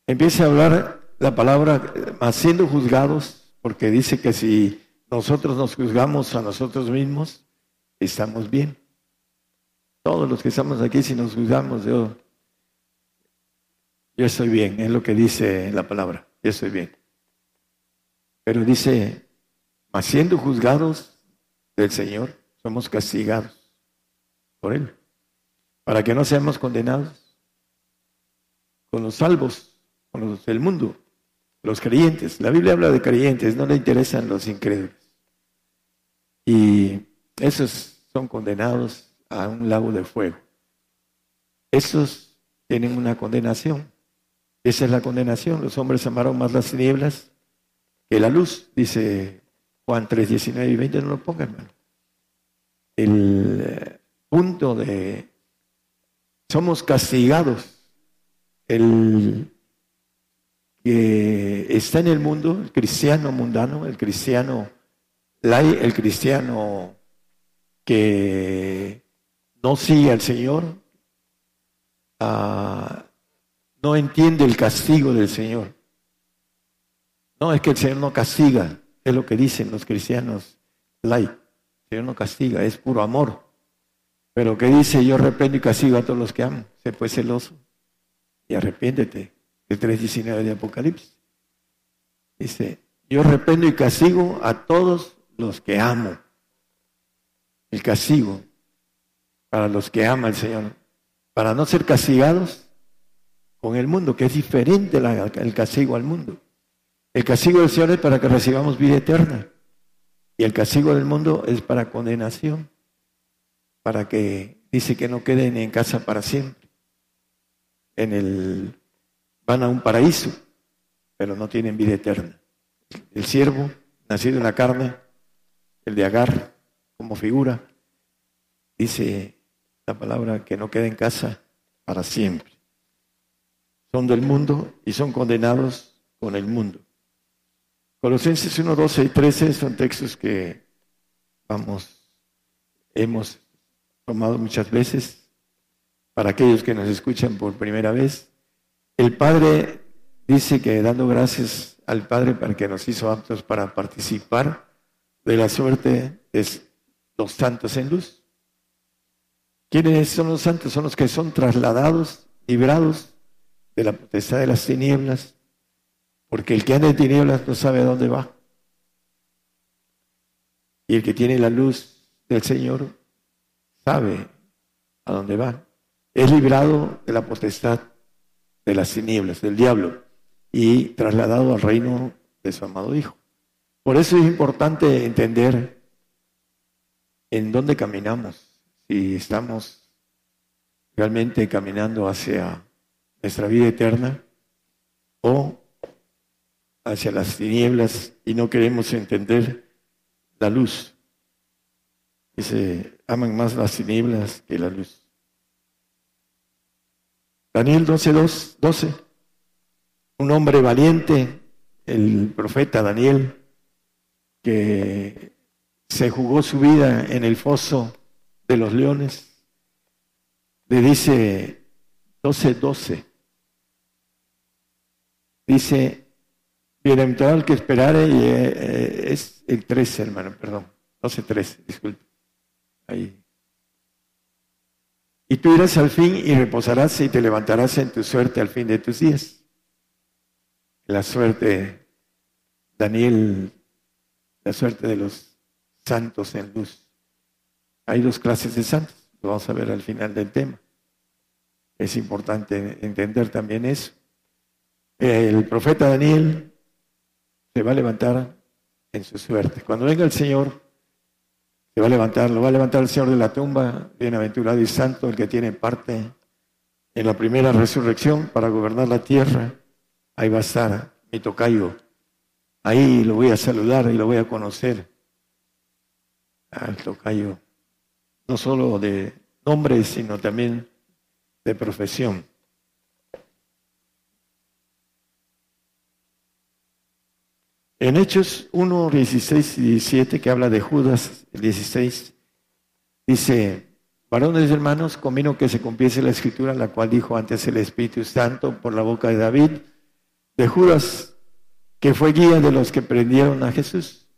Empieza a hablar la palabra, más siendo juzgados, porque dice que si nosotros nos juzgamos a nosotros mismos, estamos bien. Todos los que estamos aquí, si nos juzgamos, yo, yo estoy bien, es lo que dice la palabra, yo estoy bien. Pero dice, mas siendo juzgados del Señor, somos castigados por Él, para que no seamos condenados con los salvos, con los del mundo, los creyentes. La Biblia habla de creyentes, no le interesan los incrédulos. Y esos son condenados a un lago de fuego. Esos tienen una condenación. Esa es la condenación. Los hombres amaron más las tinieblas que la luz, dice Juan 3, 19 y 20. No lo pongan, hermano. El, punto de somos castigados. El que está en el mundo, el cristiano mundano, el cristiano lai, el cristiano que no sigue al Señor, ah, no entiende el castigo del Señor. No, es que el Señor no castiga, es lo que dicen los cristianos lai. El Señor no castiga, es puro amor. Pero que dice, yo arrepiento y castigo a todos los que amo. Se fue celoso y arrepiéntete. El 3.19 de Apocalipsis. Dice, yo arrepiento y castigo a todos los que amo. El castigo para los que ama el Señor. Para no ser castigados con el mundo, que es diferente el castigo al mundo. El castigo del Señor es para que recibamos vida eterna. Y el castigo del mundo es para condenación. Para que dice que no queden en casa para siempre. En el van a un paraíso, pero no tienen vida eterna. El siervo, nacido en la carne, el de Agar, como figura, dice la palabra que no queda en casa para siempre. Son del mundo y son condenados con el mundo. Colosenses 1, 12 y 13 son textos que vamos, hemos tomado muchas veces para aquellos que nos escuchan por primera vez. El Padre dice que dando gracias al Padre para que nos hizo aptos para participar de la suerte de los santos en luz. ¿Quiénes son los santos? Son los que son trasladados, librados de la potestad de las tinieblas porque el que anda en tinieblas no sabe a dónde va. Y el que tiene la luz del Señor sabe a dónde va. Es librado de la potestad de las tinieblas, del diablo, y trasladado al reino de su amado Hijo. Por eso es importante entender en dónde caminamos, si estamos realmente caminando hacia nuestra vida eterna o hacia las tinieblas y no queremos entender la luz. se aman más las tinieblas que la luz. Daniel 12, 12. Un hombre valiente, el profeta Daniel, que se jugó su vida en el foso de los leones, le dice 12, 12. Dice, Bienaventurado el que esperare, y eh, eh, es el 13, hermano, perdón, 12, 13, disculpe. Ahí. Y tú irás al fin y reposarás y te levantarás en tu suerte al fin de tus días. La suerte, Daniel, la suerte de los santos en luz. Hay dos clases de santos, lo vamos a ver al final del tema. Es importante entender también eso. El profeta Daniel se va a levantar en su suerte. Cuando venga el Señor, va a levantar, lo va a levantar el Señor de la tumba, bienaventurado y santo, el que tiene parte en la primera resurrección para gobernar la tierra. Ahí va a estar mi tocayo. Ahí lo voy a saludar y lo voy a conocer. Al tocayo, no solo de nombre, sino también de profesión. En Hechos 1, 16 y 17, que habla de Judas, el 16, dice, varones hermanos, convino que se cumpliese la escritura, la cual dijo antes el Espíritu Santo por la boca de David, de Judas, que fue guía de los que prendieron a Jesús.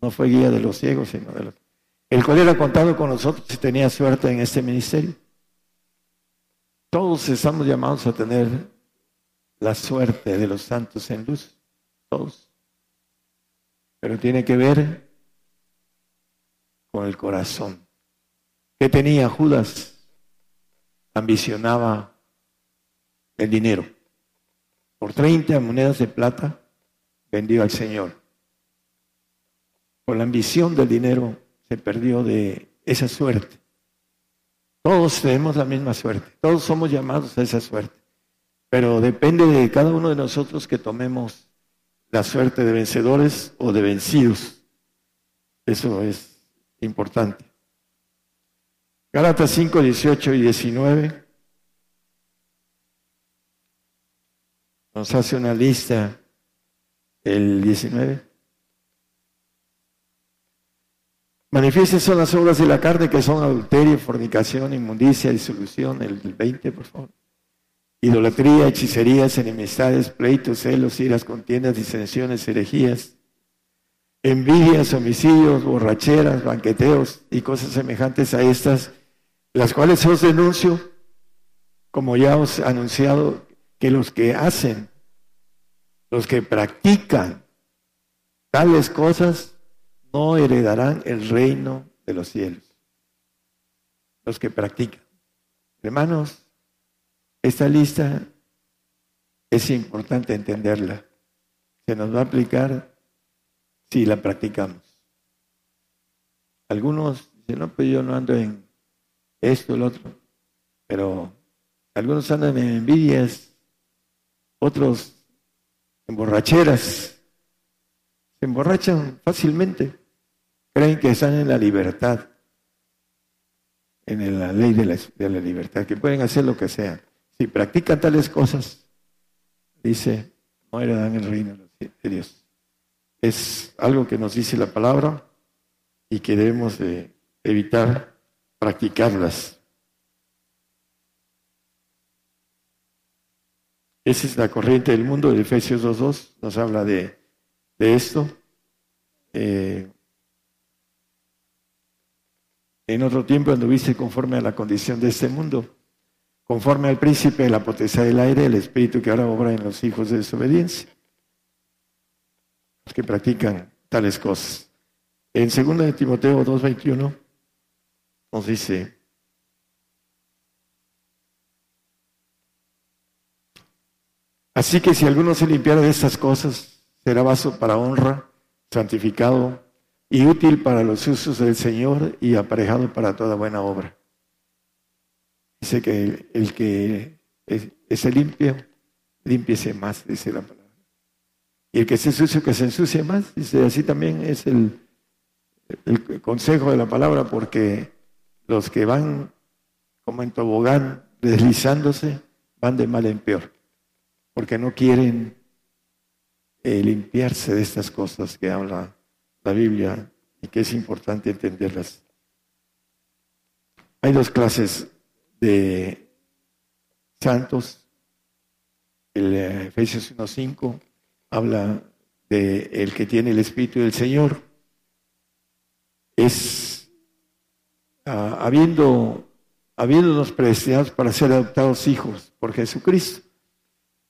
No fue guía de los ciegos, sino de los... El cual era contado con nosotros y tenía suerte en este ministerio. Todos estamos llamados a tener la suerte de los santos en luz todos. Pero tiene que ver con el corazón. ¿Qué tenía Judas? Ambicionaba el dinero. Por 30 monedas de plata vendió al Señor. Por la ambición del dinero se perdió de esa suerte. Todos tenemos la misma suerte. Todos somos llamados a esa suerte. Pero depende de cada uno de nosotros que tomemos la suerte de vencedores o de vencidos. Eso es importante. Gálatas 5, 18 y 19. Nos hace una lista el 19. Manifiestas son las obras de la carne que son adulterio, fornicación, inmundicia, disolución, el 20, por favor. Idolatría, hechicerías, enemistades, pleitos, celos, iras, contiendas, disensiones, herejías, envidias, homicidios, borracheras, banqueteos y cosas semejantes a estas, las cuales os denuncio, como ya os he anunciado, que los que hacen, los que practican tales cosas, no heredarán el reino de los cielos. Los que practican. Hermanos, esta lista es importante entenderla. Se nos va a aplicar si la practicamos. Algunos dicen, no, pues yo no ando en esto, el otro, pero algunos andan en envidias, otros en borracheras, se emborrachan fácilmente creen que están en la libertad, en la ley de la, libertad, que pueden hacer lo que sea. Si practican tales cosas, dice, no heredan el reino de Dios. Es algo que nos dice la palabra y que debemos de evitar practicarlas. Esa es la corriente del mundo, de Efesios 2.2 nos habla de, esto. Eh, en otro tiempo anduviste conforme a la condición de este mundo, conforme al príncipe de la potestad del aire, el espíritu que ahora obra en los hijos de desobediencia, los que practican tales cosas. En 2 de Timoteo 2.21 nos dice, así que si alguno se limpiara de estas cosas, será vaso para honra, santificado, y útil para los usos del Señor y aparejado para toda buena obra. Dice que el que es, limpio, límpiese más, dice la palabra. Y el que se sucio, que se ensucie más, dice, así también es el, el consejo de la palabra, porque los que van como en tobogán deslizándose, van de mal en peor, porque no quieren eh, limpiarse de estas cosas que habla la Biblia y que es importante entenderlas. Hay dos clases de santos. El eh, Efesios 1.5 habla de el que tiene el Espíritu del Señor. Es uh, habiendo, habiéndonos predestinados para ser adoptados hijos por Jesucristo.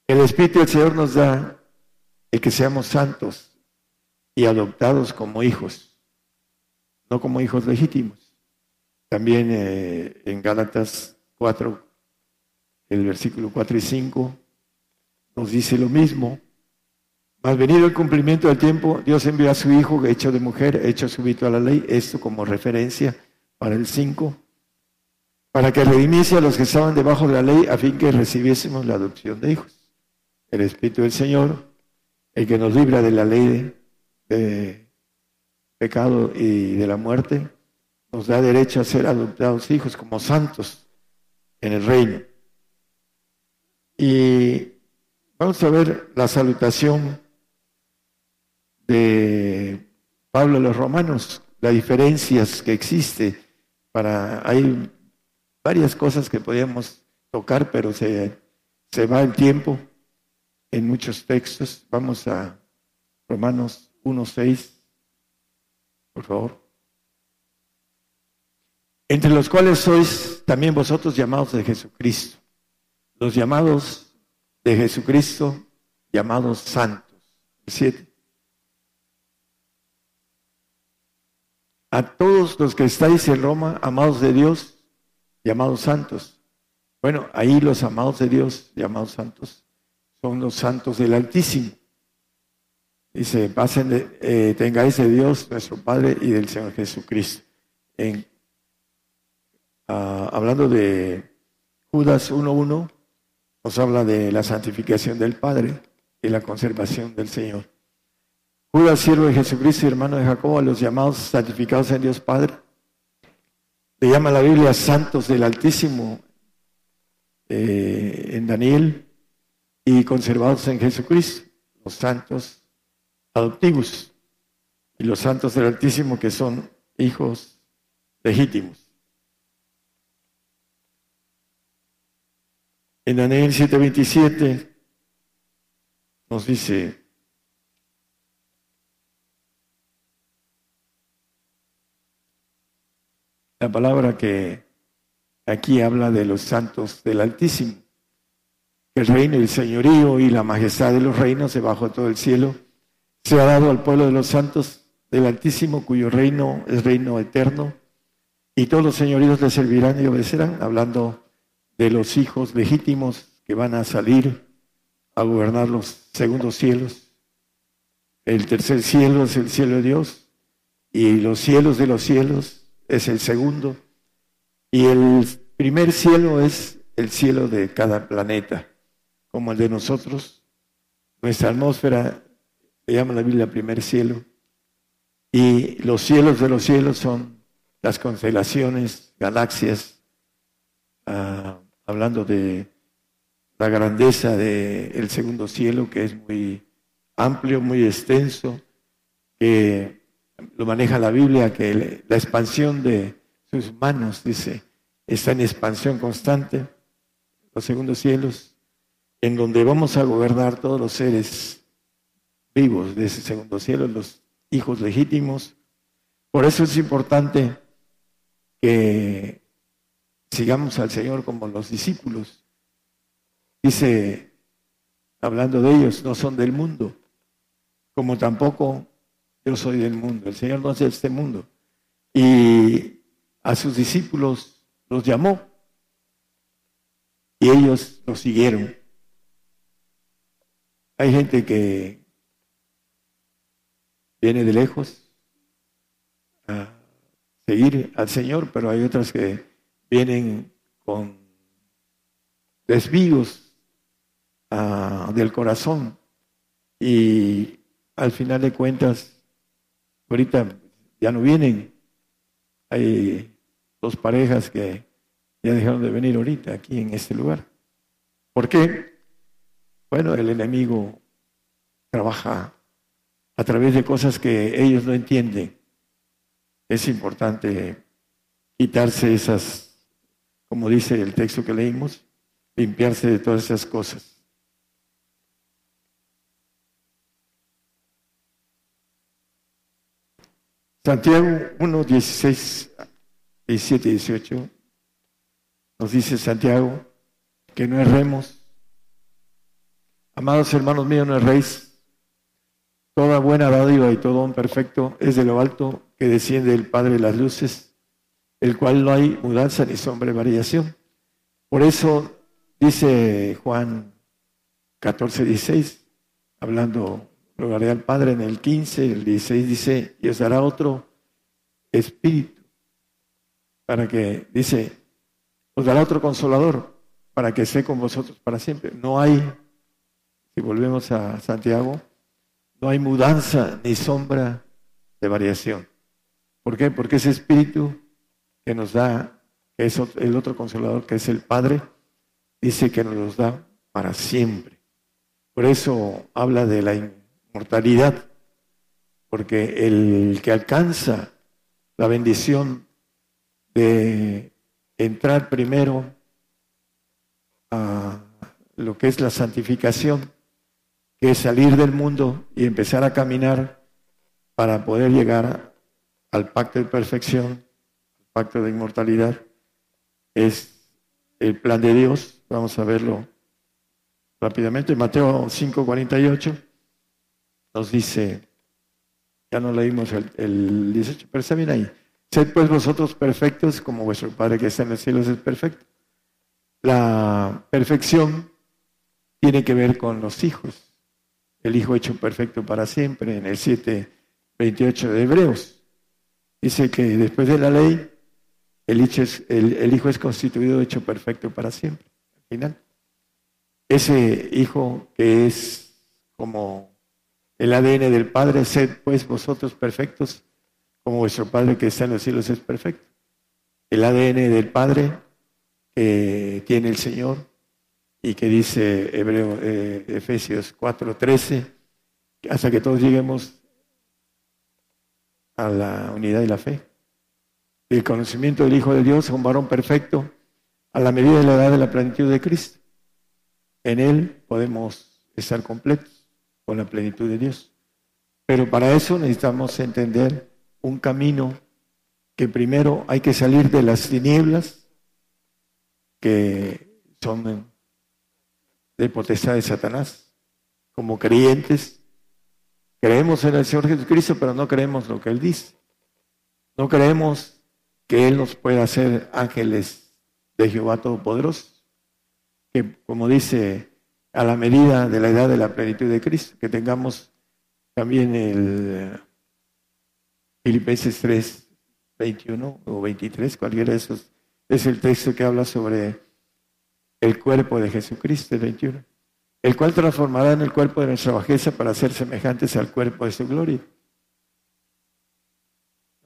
El Espíritu del Señor nos da el que seamos santos y adoptados como hijos, no como hijos legítimos. También eh, en Gálatas 4, el versículo 4 y 5, nos dice lo mismo. Más venido el cumplimiento del tiempo, Dios envió a su Hijo, hecho de mujer, hecho súbito a la ley, esto como referencia para el 5, para que redimiese a los que estaban debajo de la ley, a fin que recibiésemos la adopción de hijos. El Espíritu del Señor, el que nos libra de la ley de pecado y de la muerte, nos da derecho a ser adoptados hijos como santos en el reino. Y vamos a ver la salutación de Pablo a los romanos, las diferencias que existe para hay varias cosas que podíamos tocar, pero se, se va el tiempo en muchos textos. Vamos a Romanos 1.6, por favor. Entre los cuales sois también vosotros llamados de Jesucristo. Los llamados de Jesucristo, llamados santos. Siete. A todos los que estáis en Roma, amados de Dios, llamados santos. Bueno, ahí los amados de Dios, llamados santos, son los santos del Altísimo. Dice, pasen de, eh, tengáis de Dios nuestro Padre y del Señor Jesucristo. Ah, hablando de Judas 1.1, nos habla de la santificación del Padre y la conservación del Señor. Judas, siervo de Jesucristo y hermano de Jacobo, a los llamados santificados en Dios Padre, le llama la Biblia santos del Altísimo eh, en Daniel y conservados en Jesucristo, los santos adoptivos y los santos del Altísimo que son hijos legítimos. En Daniel 7:27 nos dice, la palabra que aquí habla de los santos del Altísimo. El reino, el señorío y la majestad de los reinos debajo de todo el cielo se ha dado al pueblo de los santos del Altísimo, cuyo reino es reino eterno, y todos los señoríos le servirán y obedecerán, hablando de los hijos legítimos que van a salir a gobernar los segundos cielos. El tercer cielo es el cielo de Dios, y los cielos de los cielos es el segundo, y el primer cielo es el cielo de cada planeta, como el de nosotros. Nuestra atmósfera se llama la Biblia primer cielo, y los cielos de los cielos son las constelaciones, galaxias, ah, hablando de la grandeza del segundo cielo, que es muy amplio, muy extenso, que lo maneja la Biblia, que la expansión de sus manos, dice, está en expansión constante, los segundos cielos, en donde vamos a gobernar todos los seres vivos de ese segundo cielo, los hijos legítimos. Por eso es importante que sigamos al Señor como los discípulos. Dice, hablando de ellos, no son del mundo, como tampoco yo soy del mundo, el Señor no es de este mundo. Y a sus discípulos los llamó y ellos los siguieron. Hay gente que viene de lejos a seguir al Señor, pero hay otras que vienen con desvíos ah, del corazón y al final de cuentas Ahorita ya no vienen. Hay dos parejas que ya dejaron de venir ahorita aquí en este lugar. ¿Por qué? Bueno, el enemigo trabaja a través de cosas que ellos no entienden. Es importante quitarse esas, como dice el texto que leímos, limpiarse de todas esas cosas. Santiago 1, 16, 17 y 18 nos dice Santiago que no erremos. Amados hermanos míos, no erréis. Toda buena dádiva y todo un perfecto es de lo alto que desciende el Padre de las luces, el cual no hay mudanza ni sombra de variación. Por eso dice Juan 14, 16, hablando rogaré al Padre en el 15, el 16 dice, y os dará otro espíritu, para que, dice, os dará otro consolador, para que esté con vosotros para siempre. No hay, si volvemos a Santiago, no hay mudanza ni sombra de variación. ¿Por qué? Porque ese espíritu que nos da, que es el otro consolador, que es el Padre, dice que nos los da para siempre. Por eso habla de la mortalidad, porque el que alcanza la bendición de entrar primero a lo que es la santificación, que es salir del mundo y empezar a caminar para poder llegar al pacto de perfección, pacto de inmortalidad, es el plan de Dios. Vamos a verlo rápidamente. Mateo 5:48 nos dice, ya no leímos el, el 18, pero está bien ahí. Sed pues vosotros perfectos como vuestro Padre que está en los cielos es perfecto. La perfección tiene que ver con los hijos. El Hijo hecho perfecto para siempre, en el 7, 28 de Hebreos. Dice que después de la ley, el hijo, es, el hijo es constituido hecho perfecto para siempre. Al final, ese hijo que es como el ADN del Padre, sed pues vosotros perfectos, como vuestro Padre que está en los cielos es perfecto. el ADN del Padre que tiene el Señor y que dice Hebreo, eh, Efesios 4:13, hasta que todos lleguemos a la unidad de la fe. El conocimiento del Hijo de Dios, un varón perfecto, a la medida de la edad de la plenitud de Cristo. En Él podemos estar completos con la plenitud de Dios. Pero para eso necesitamos entender un camino que primero hay que salir de las tinieblas que son de potestad de Satanás. Como creyentes, creemos en el Señor Jesucristo, pero no creemos lo que Él dice. No creemos que Él nos pueda hacer ángeles de Jehová Todopoderoso, que como dice, a la medida de la edad de la plenitud de Cristo, que tengamos también el Filipenses 3, 21 o 23, cualquiera de esos, es el texto que habla sobre el cuerpo de Jesucristo, el 21, el cual transformará en el cuerpo de nuestra bajeza para ser semejantes al cuerpo de su gloria.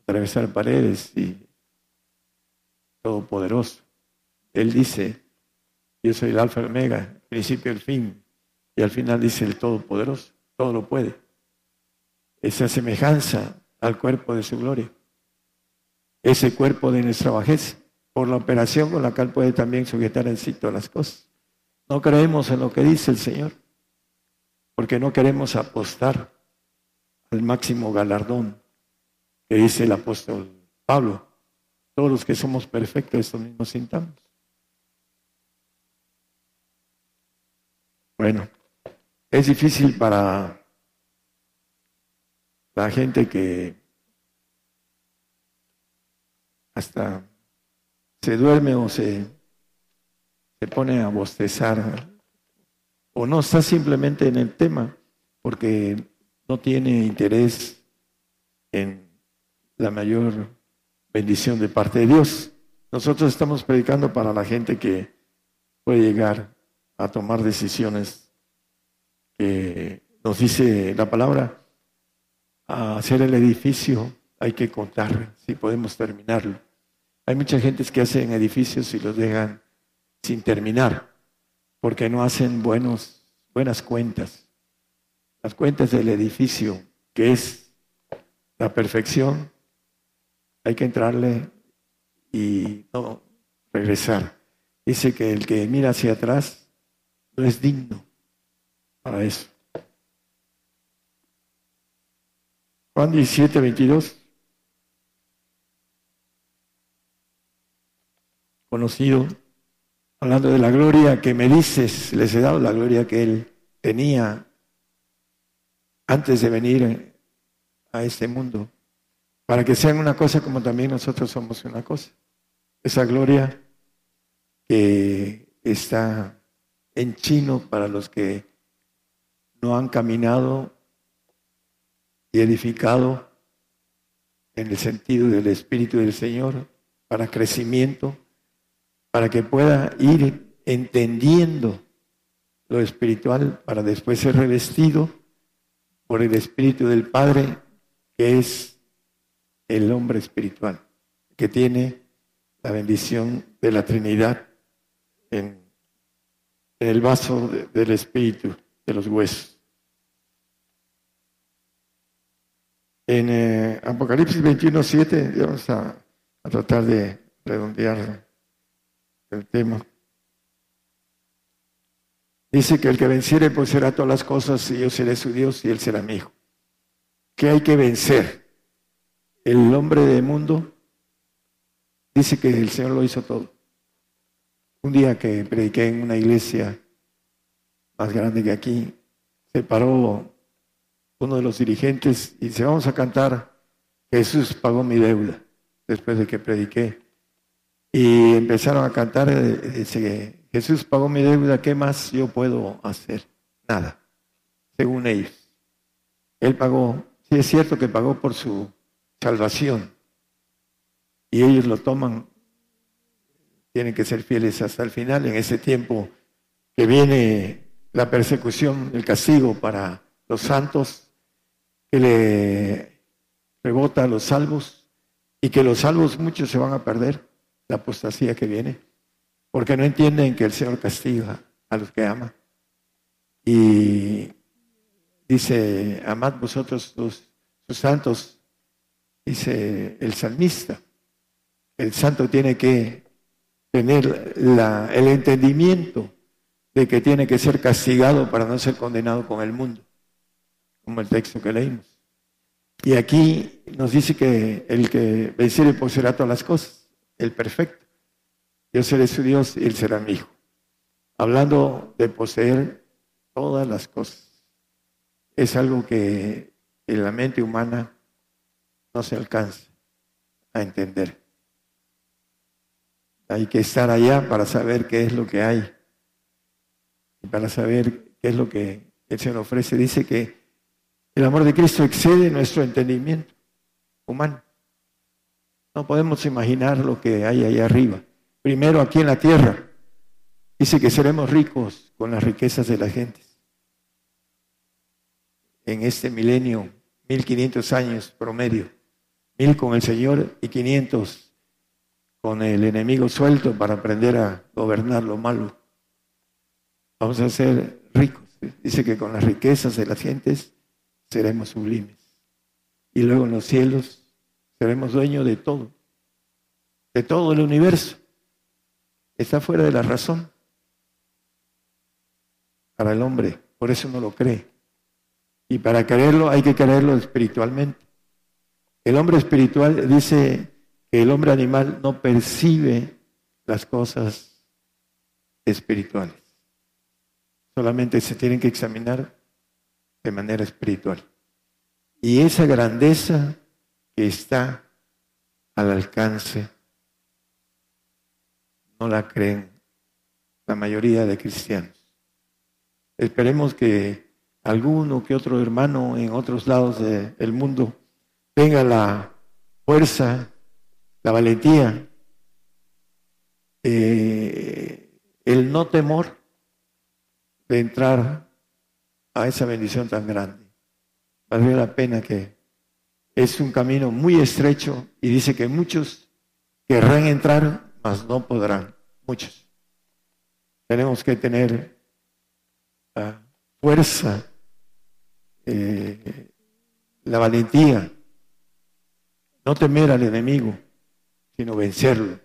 Atravesar paredes y todopoderoso. Él dice, yo soy el alfa y el omega, el principio y el fin. Y al final dice el todopoderoso, todo lo puede. Esa semejanza al cuerpo de su gloria. Ese cuerpo de nuestra bajeza, por la operación con la cual puede también sujetar en sí todas las cosas. No creemos en lo que dice el Señor, porque no queremos apostar al máximo galardón que dice el apóstol Pablo. Todos los que somos perfectos, esto mismo sintamos. Bueno, es difícil para la gente que hasta se duerme o se, se pone a bostezar o no está simplemente en el tema porque no tiene interés en la mayor bendición de parte de Dios. Nosotros estamos predicando para la gente que puede llegar a tomar decisiones que nos dice la palabra, a hacer el edificio hay que contar si podemos terminarlo. Hay mucha gente que hacen edificios y los dejan sin terminar, porque no hacen buenos, buenas cuentas. Las cuentas del edificio, que es la perfección, hay que entrarle y no regresar. Dice que el que mira hacia atrás no es digno para eso. Juan 17, 22. Conocido, hablando de la gloria que me dices, les he dado la gloria que él tenía antes de venir a este mundo para que sean una cosa como también nosotros somos una cosa. Esa gloria que está en chino para los que no han caminado y edificado en el sentido del Espíritu del Señor para crecimiento, para que pueda ir entendiendo lo espiritual para después ser revestido por el Espíritu del Padre, que es el hombre espiritual, que tiene la bendición de la Trinidad en, el vaso del espíritu, de los huesos. En eh, Apocalipsis 21, 7, vamos a, a tratar de redondear el tema. Dice que el que venciere pues todas las cosas y yo seré su Dios y él será mi hijo. ¿Qué hay que vencer? El hombre del mundo dice que el Señor lo hizo todo. Un día que prediqué en una iglesia más grande que aquí, se paró uno de los dirigentes y dice, vamos a cantar, Jesús pagó mi deuda, después de que prediqué. Y empezaron a cantar, eh, Jesús pagó mi deuda, ¿qué más yo puedo hacer? Nada, según ellos. Él pagó, sí es cierto que pagó por su salvación. Y ellos lo toman, tienen que ser fieles hasta el final, en ese tiempo que viene la persecución, el castigo para los santos, que le rebota a los salvos y que los salvos muchos se van a perder la apostasía que viene, porque no entienden que el Señor castiga a los que ama. Y dice, amad vosotros los, sus santos, dice el salmista. El santo tiene que tener la, el entendimiento de que tiene que ser castigado para no ser condenado con el mundo, como el texto que leímos. Y aquí nos dice que el que venciere poseerá todas las cosas, el perfecto. Yo seré su Dios y él será mi hijo. Hablando de poseer todas las cosas. Es algo que en la mente humana no se alcanza a entender. Hay que estar allá para saber qué es lo que hay y para saber qué es lo que el Señor ofrece. Dice que el amor de Cristo excede nuestro entendimiento humano. No podemos imaginar lo que hay allá arriba. Primero aquí en la tierra. Dice que seremos ricos con las riquezas de la gente. En este milenio, 1500 años promedio. Mil con el Señor y 500 con el enemigo suelto para aprender a gobernar lo malo. Vamos a ser ricos. Dice que con las riquezas de las gentes seremos sublimes. Y luego en los cielos seremos dueños de todo, de todo el universo. Está fuera de la razón para el hombre, por eso no lo cree. Y para creerlo hay que creerlo espiritualmente. El hombre espiritual dice que el hombre animal no percibe las cosas espirituales. Solamente se tienen que examinar de manera espiritual. Y esa grandeza que está al alcance no la creen la mayoría de cristianos. Esperemos que alguno que otro hermano en otros lados del mundo tenga la fuerza, la valentía, eh, el no temor de entrar a esa bendición tan grande. Vale la pena que es un camino muy estrecho y dice que muchos querrán entrar, mas no podrán. Muchos. Tenemos que tener la fuerza, eh, la valentía, no temer al enemigo, sino vencerlo,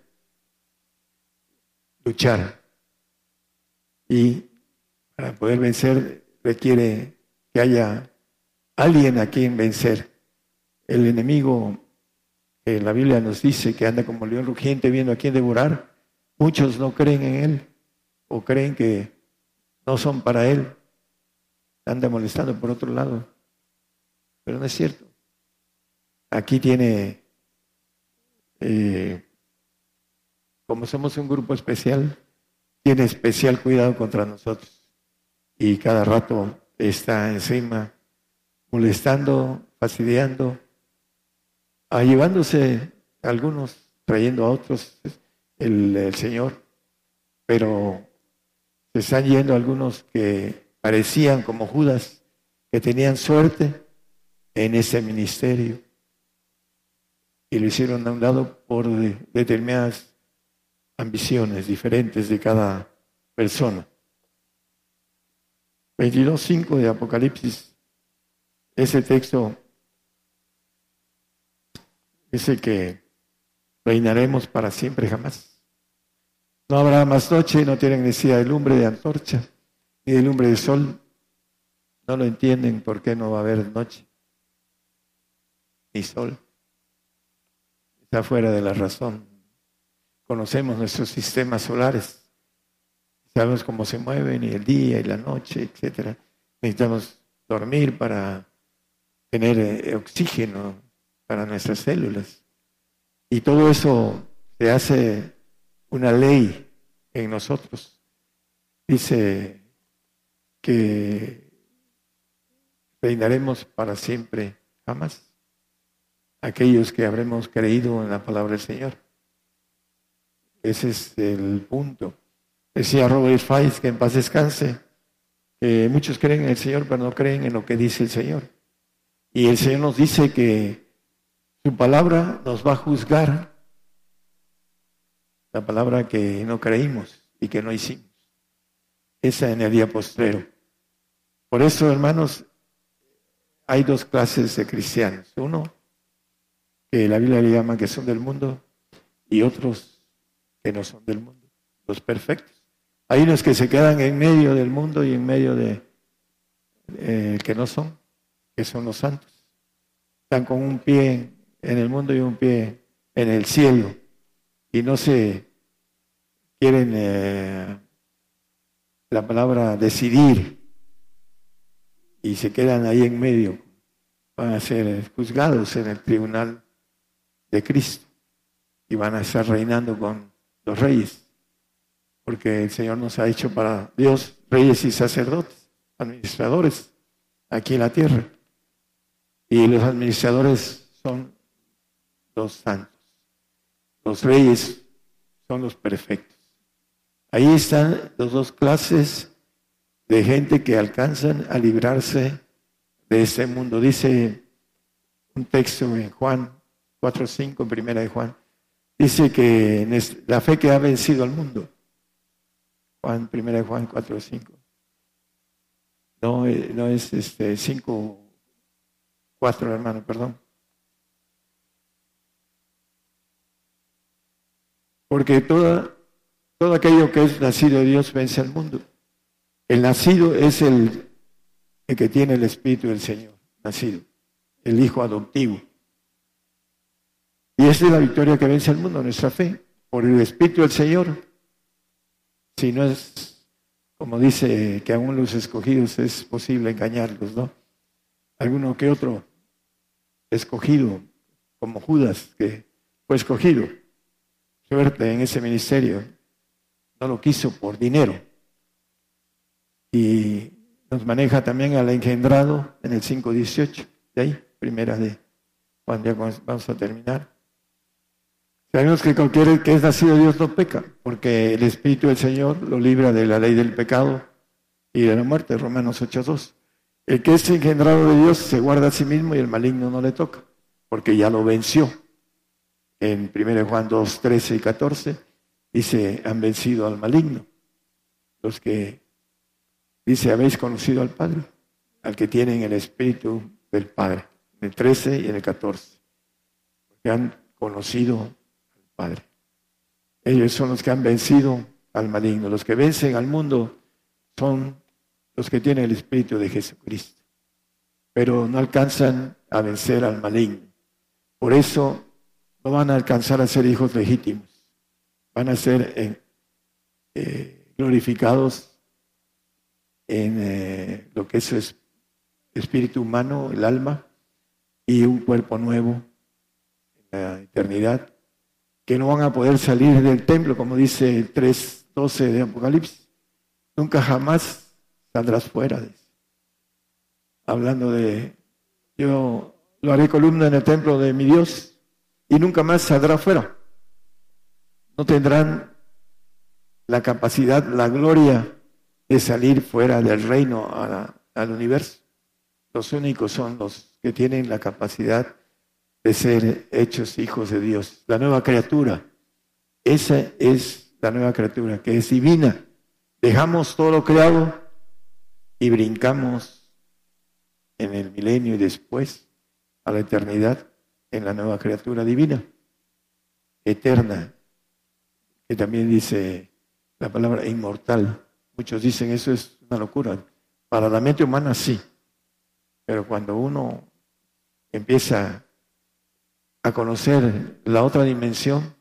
luchar. Y para poder vencer requiere que haya alguien a quien vencer. El enemigo, que la Biblia nos dice que anda como león rugiente viendo a quien devorar, muchos no creen en él o creen que no son para él. Anda molestando por otro lado. Pero no es cierto. Aquí tiene, eh, como somos un grupo especial, tiene especial cuidado contra nosotros. Y cada rato está encima, molestando, fastidiando, llevándose a algunos, trayendo a otros el, el Señor, pero se están yendo algunos que parecían como Judas, que tenían suerte en ese ministerio y lo hicieron a un lado por determinadas ambiciones diferentes de cada persona. 22.5 de Apocalipsis, ese texto el que reinaremos para siempre jamás. No habrá más noche, no tienen necesidad de lumbre de antorcha, ni de lumbre de sol. No lo entienden por qué no va a haber noche, ni sol. Está fuera de la razón. Conocemos nuestros sistemas solares sabemos cómo se mueven y el día y la noche, etcétera. Necesitamos dormir para tener eh, oxígeno para nuestras células. Y todo eso se hace una ley en nosotros. Dice que reinaremos para siempre, jamás. Aquellos que habremos creído en la palabra del Señor. Ese es el punto. Decía Robert Faiz, que en paz descanse, muchos creen en el Señor, pero no creen en lo que dice el Señor. Y el Señor nos dice que su palabra nos va a juzgar la palabra que no creímos y que no hicimos. Esa en el día postrero. Por eso, hermanos, hay dos clases de cristianos. Uno, que la Biblia le llama que son del mundo, y otros que no son del mundo, los perfectos. Hay unos que se quedan en medio del mundo y en medio de eh, que no son, que son los santos. Están con un pie en el mundo y un pie en el cielo y no se quieren eh, la palabra decidir y se quedan ahí en medio, van a ser juzgados en el tribunal de Cristo y van a estar reinando con los reyes, porque el Señor nos ha hecho para Dios reyes y sacerdotes, administradores aquí en la tierra. Y los administradores son los santos. Los reyes son los perfectos. Ahí están las dos clases de gente que alcanzan a librarse de este mundo. Dice un texto en Juan 4.5, en primera de Juan, dice que la fe que ha vencido al mundo. Juan, primera de Juan 4.5. No, eh, no es este 5, 4, hermano, perdón. Porque toda, todo aquello que es nacido de Dios vence al mundo. El nacido es el, el que tiene el Espíritu del Señor, nacido, el Hijo adoptivo. Y esa es la victoria que vence al mundo, nuestra fe, por el Espíritu del Señor. Si no es, como dice que aún los escogidos es posible engañarlos, ¿no? Alguno que otro escogido, como Judas, que fue escogido suerte en ese ministerio. No lo quiso por dinero. Y nos maneja también al engendrado en el 5.18. De ahí, primera de Juan, ya vamos a terminar. Sabemos que cualquiera que es nacido de Dios no peca, porque el Espíritu del Señor lo libra de la ley del pecado y de la muerte, Romanos 8.2. El que es engendrado de Dios se guarda a sí mismo y el maligno no le toca, porque ya lo venció en 1 Juan 2, 13 y 14, dice, han vencido al maligno. Los que, dice, habéis conocido al Padre, al que tienen el Espíritu del Padre, en el 13 y en el 14, porque han conocido Padre. Ellos son los que han vencido al maligno. Los que vencen al mundo son los que tienen el Espíritu de Jesucristo, pero no alcanzan a vencer al maligno. Por eso no van a alcanzar a ser hijos legítimos, van a ser eh, eh, glorificados en eh, lo que es su espíritu humano, el alma, y un cuerpo nuevo en la eternidad, que no van a poder salir del templo, como dice el 3.12 de Apocalipsis. Nunca jamás saldrás fuera. de. Hablando de, yo lo haré columna en el templo de mi Dios y nunca más saldrá fuera. No tendrán la capacidad, la gloria de salir fuera del reino al universo. Los únicos son los que tienen la capacidad de ser hechos hijos de Dios. La nueva criatura. Esa es la nueva criatura, que es divina. Dejamos todo creado y brincamos en el milenio y después a la eternidad en la nueva criatura divina, eterna, que también dice la palabra inmortal. Muchos dicen eso es una locura. Para la mente humana sí, pero cuando uno empieza a conocer la otra dimensión,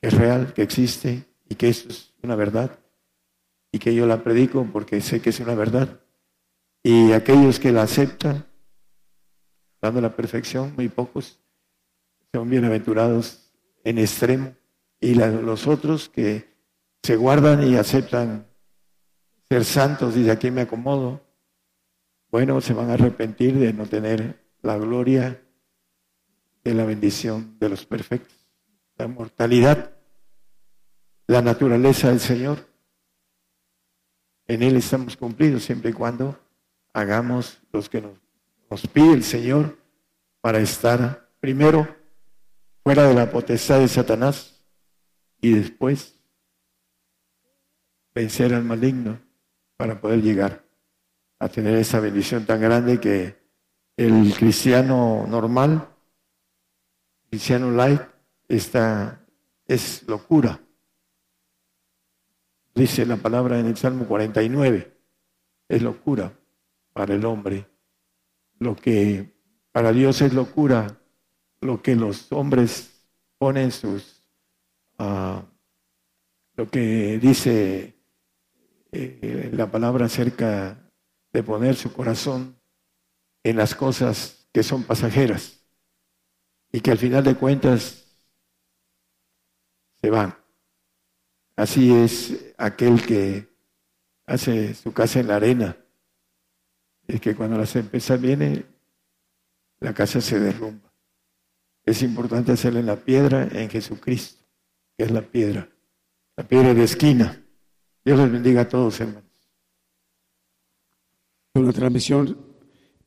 que es real, que existe y que eso es una verdad, y que yo la predico porque sé que es una verdad, y aquellos que la aceptan, dando la perfección, muy pocos son bienaventurados en extremo. Y los otros que se guardan y aceptan ser santos y de aquí me acomodo, bueno, se van a arrepentir de no tener la gloria de la bendición de los perfectos, la mortalidad, la naturaleza del Señor. En Él estamos cumplidos siempre y cuando hagamos los que nos nos pide el Señor para estar primero fuera de la potestad de Satanás y después vencer al maligno para poder llegar a tener esa bendición tan grande que el cristiano normal, cristiano light, está, es locura. Dice la palabra en el Salmo 49, es locura para el hombre. Lo que para Dios es locura, lo que los hombres ponen sus, uh, lo que dice eh, la palabra acerca de poner su corazón en las cosas que son pasajeras y que al final de cuentas se van. Así es aquel que hace su casa en la arena, es que cuando la tempestad viene, la casa se derrumba. Es importante hacerla en la piedra, en Jesucristo, que es la piedra, la piedra de esquina. Dios les bendiga a todos, hermanos. Una transmisión,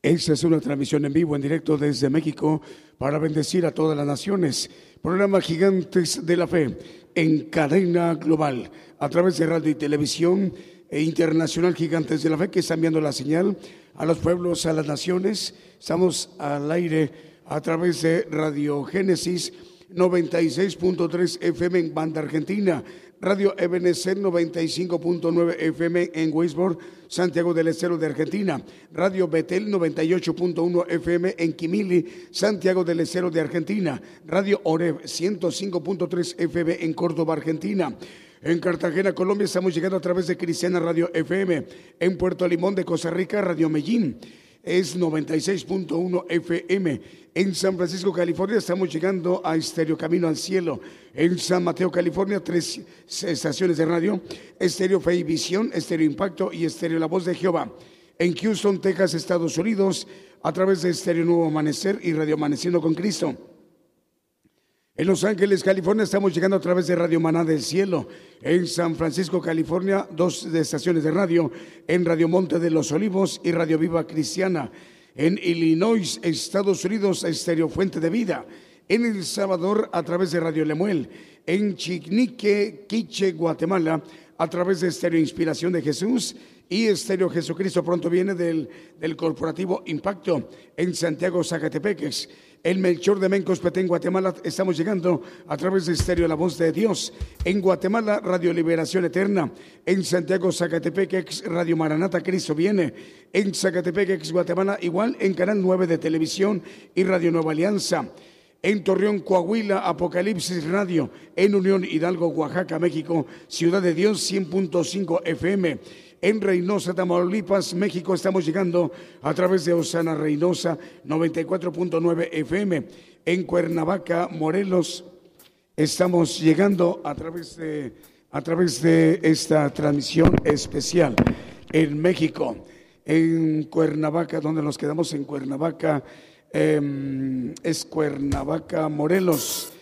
esta es una transmisión en vivo, en directo desde México, para bendecir a todas las naciones. Programa Gigantes de la Fe, en cadena global, a través de radio y televisión e internacional Gigantes de la Fe, que está enviando la señal a los pueblos, a las naciones. Estamos al aire a través de Radio Génesis 96.3 FM en Banda Argentina, Radio Ebenezer 95.9 FM en Weisborg, Santiago del Estero de Argentina, Radio Betel 98.1 FM en Quimili, Santiago del Estero de Argentina, Radio Oreb 105.3 FM en Córdoba, Argentina. En Cartagena, Colombia, estamos llegando a través de Cristiana Radio FM. En Puerto Limón de Costa Rica, Radio Medellín es 96.1 FM. En San Francisco, California, estamos llegando a Estéreo Camino al Cielo. En San Mateo, California, tres estaciones de radio: Estéreo Fe y Visión, Estéreo Impacto y Estéreo La Voz de Jehová. En Houston, Texas, Estados Unidos, a través de Estéreo Nuevo Amanecer y Radio Amaneciendo con Cristo. En Los Ángeles, California, estamos llegando a través de Radio Maná del Cielo. En San Francisco, California, dos estaciones de radio. En Radio Monte de los Olivos y Radio Viva Cristiana. En Illinois, Estados Unidos, Estéreo Fuente de Vida. En El Salvador, a través de Radio Lemuel. En Chignique, Quiche, Guatemala, a través de Estéreo Inspiración de Jesús y Estéreo Jesucristo pronto viene del, del corporativo Impacto en Santiago, Zacatepeques. El Melchor de Mencos, Petén, Guatemala, estamos llegando a través de Estéreo La Voz de Dios. En Guatemala, Radio Liberación Eterna. En Santiago, Zacatepeques, Radio Maranata, Cristo viene. En Zacatepeques, Guatemala, igual en Canal 9 de Televisión y Radio Nueva Alianza en Torreón, Coahuila, Apocalipsis Radio, en Unión Hidalgo, Oaxaca, México, Ciudad de Dios 100.5 FM. En Reynosa, Tamaulipas, México, estamos llegando a través de Osana Reynosa 94.9 FM. En Cuernavaca, Morelos, estamos llegando a través de, a través de esta transmisión especial. En México, en Cuernavaca, donde nos quedamos en Cuernavaca, eh, es Cuernavaca, Morelos.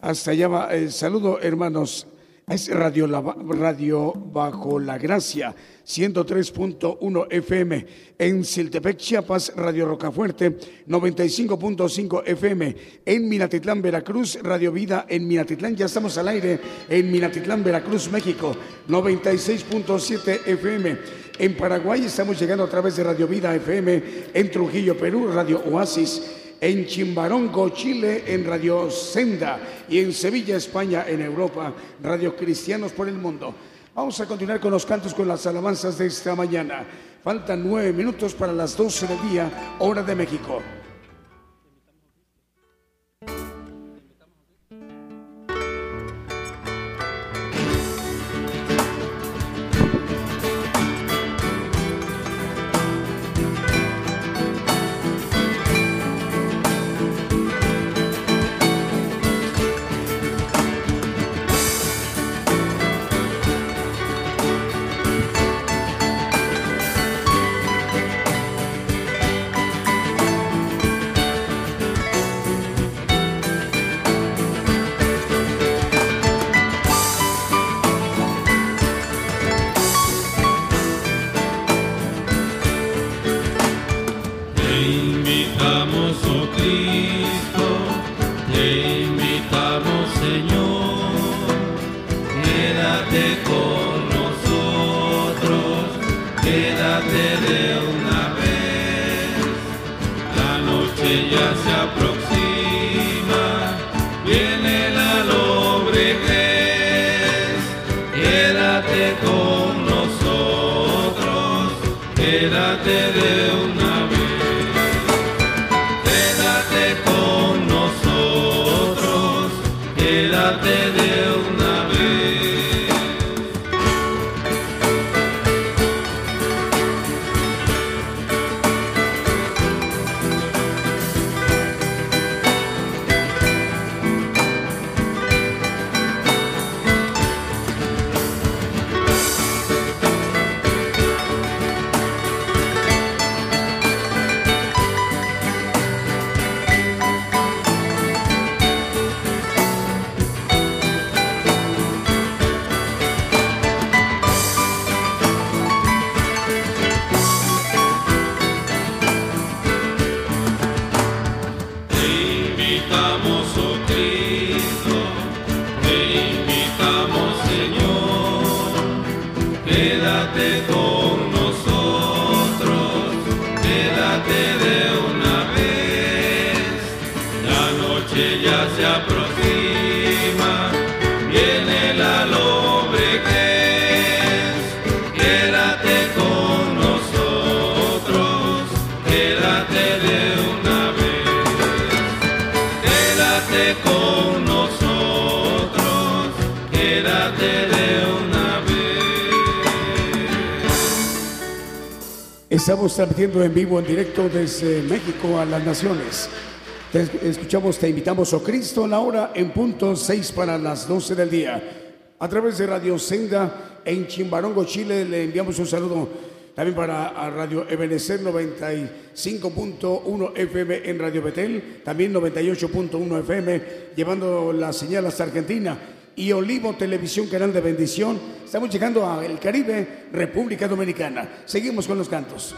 Hasta allá va. saludo, hermanos. Es Radio, Radio Bajo la Gracia, 103.1 FM. En Siltepec, Chiapas, Radio Rocafuerte, 95.5 FM. En Minatitlán, Veracruz, Radio Vida en Minatitlán. Ya estamos al aire en Minatitlán, Veracruz, México, 96.7 FM. En Paraguay estamos llegando a través de Radio Vida FM. En Trujillo, Perú, Radio Oasis en Chimbarongo, Chile, en Radio Senda y en Sevilla, España, en Europa, Radio Cristianos por el Mundo. Vamos a continuar con los cantos, con las alabanzas de esta mañana. Faltan nueve minutos para las doce del día, hora de México. Estamos transmitiendo en vivo, en directo desde México a las naciones. Te escuchamos, te invitamos, oh Cristo, en la hora en punto 6 para las 12 del día. A través de Radio Senda en Chimbarongo, Chile, le enviamos un saludo también para Radio Ebenecer 95.1 FM en Radio Betel, también 98.1 FM, llevando la señal hasta Argentina y Olivo Televisión, canal de bendición. Estamos llegando al Caribe, República Dominicana. Seguimos con los cantos.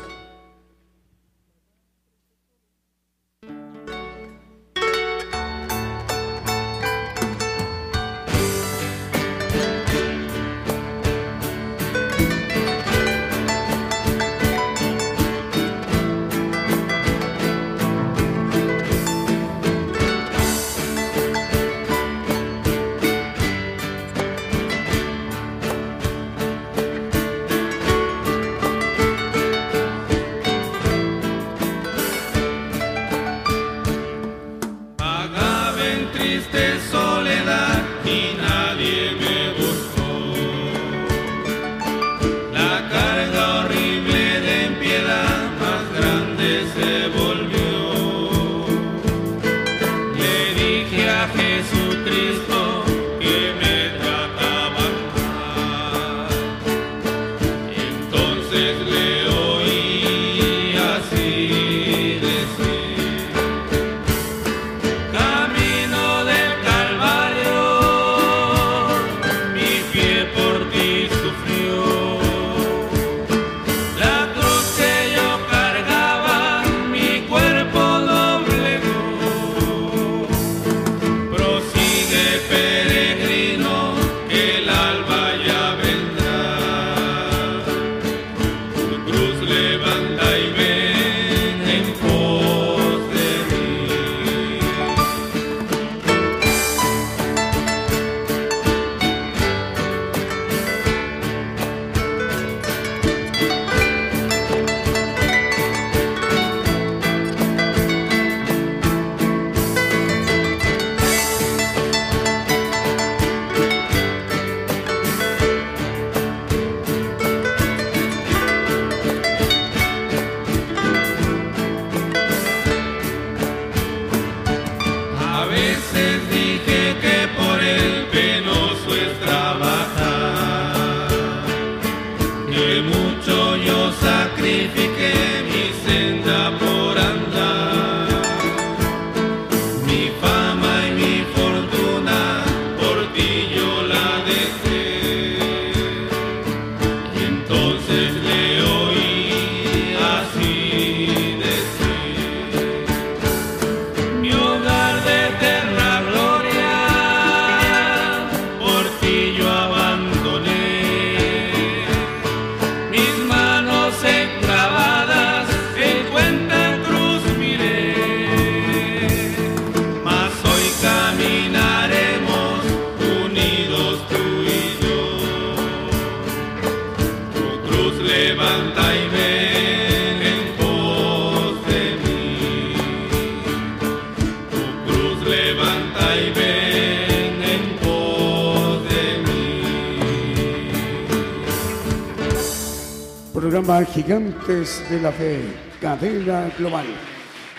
Gigantes de la Fe, cadena global.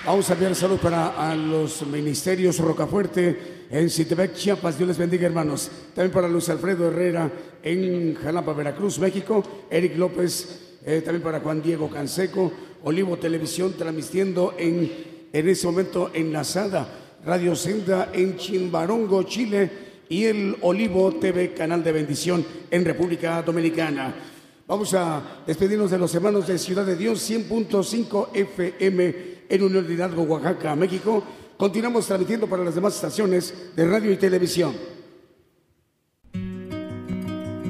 Vamos a enviar salud para a los ministerios Rocafuerte en Citebec, Chiapas. Dios les bendiga, hermanos. También para Luis Alfredo Herrera en Jalapa, Veracruz, México. Eric López, eh, también para Juan Diego Canseco. Olivo Televisión transmitiendo en, en ese momento enlazada. Radio Senda en Chimbarongo, Chile. Y el Olivo TV, canal de bendición en República Dominicana. Vamos a despedirnos de los hermanos de Ciudad de Dios 100.5 FM en Unión Hidalgo, Oaxaca, México. Continuamos transmitiendo para las demás estaciones de radio y televisión.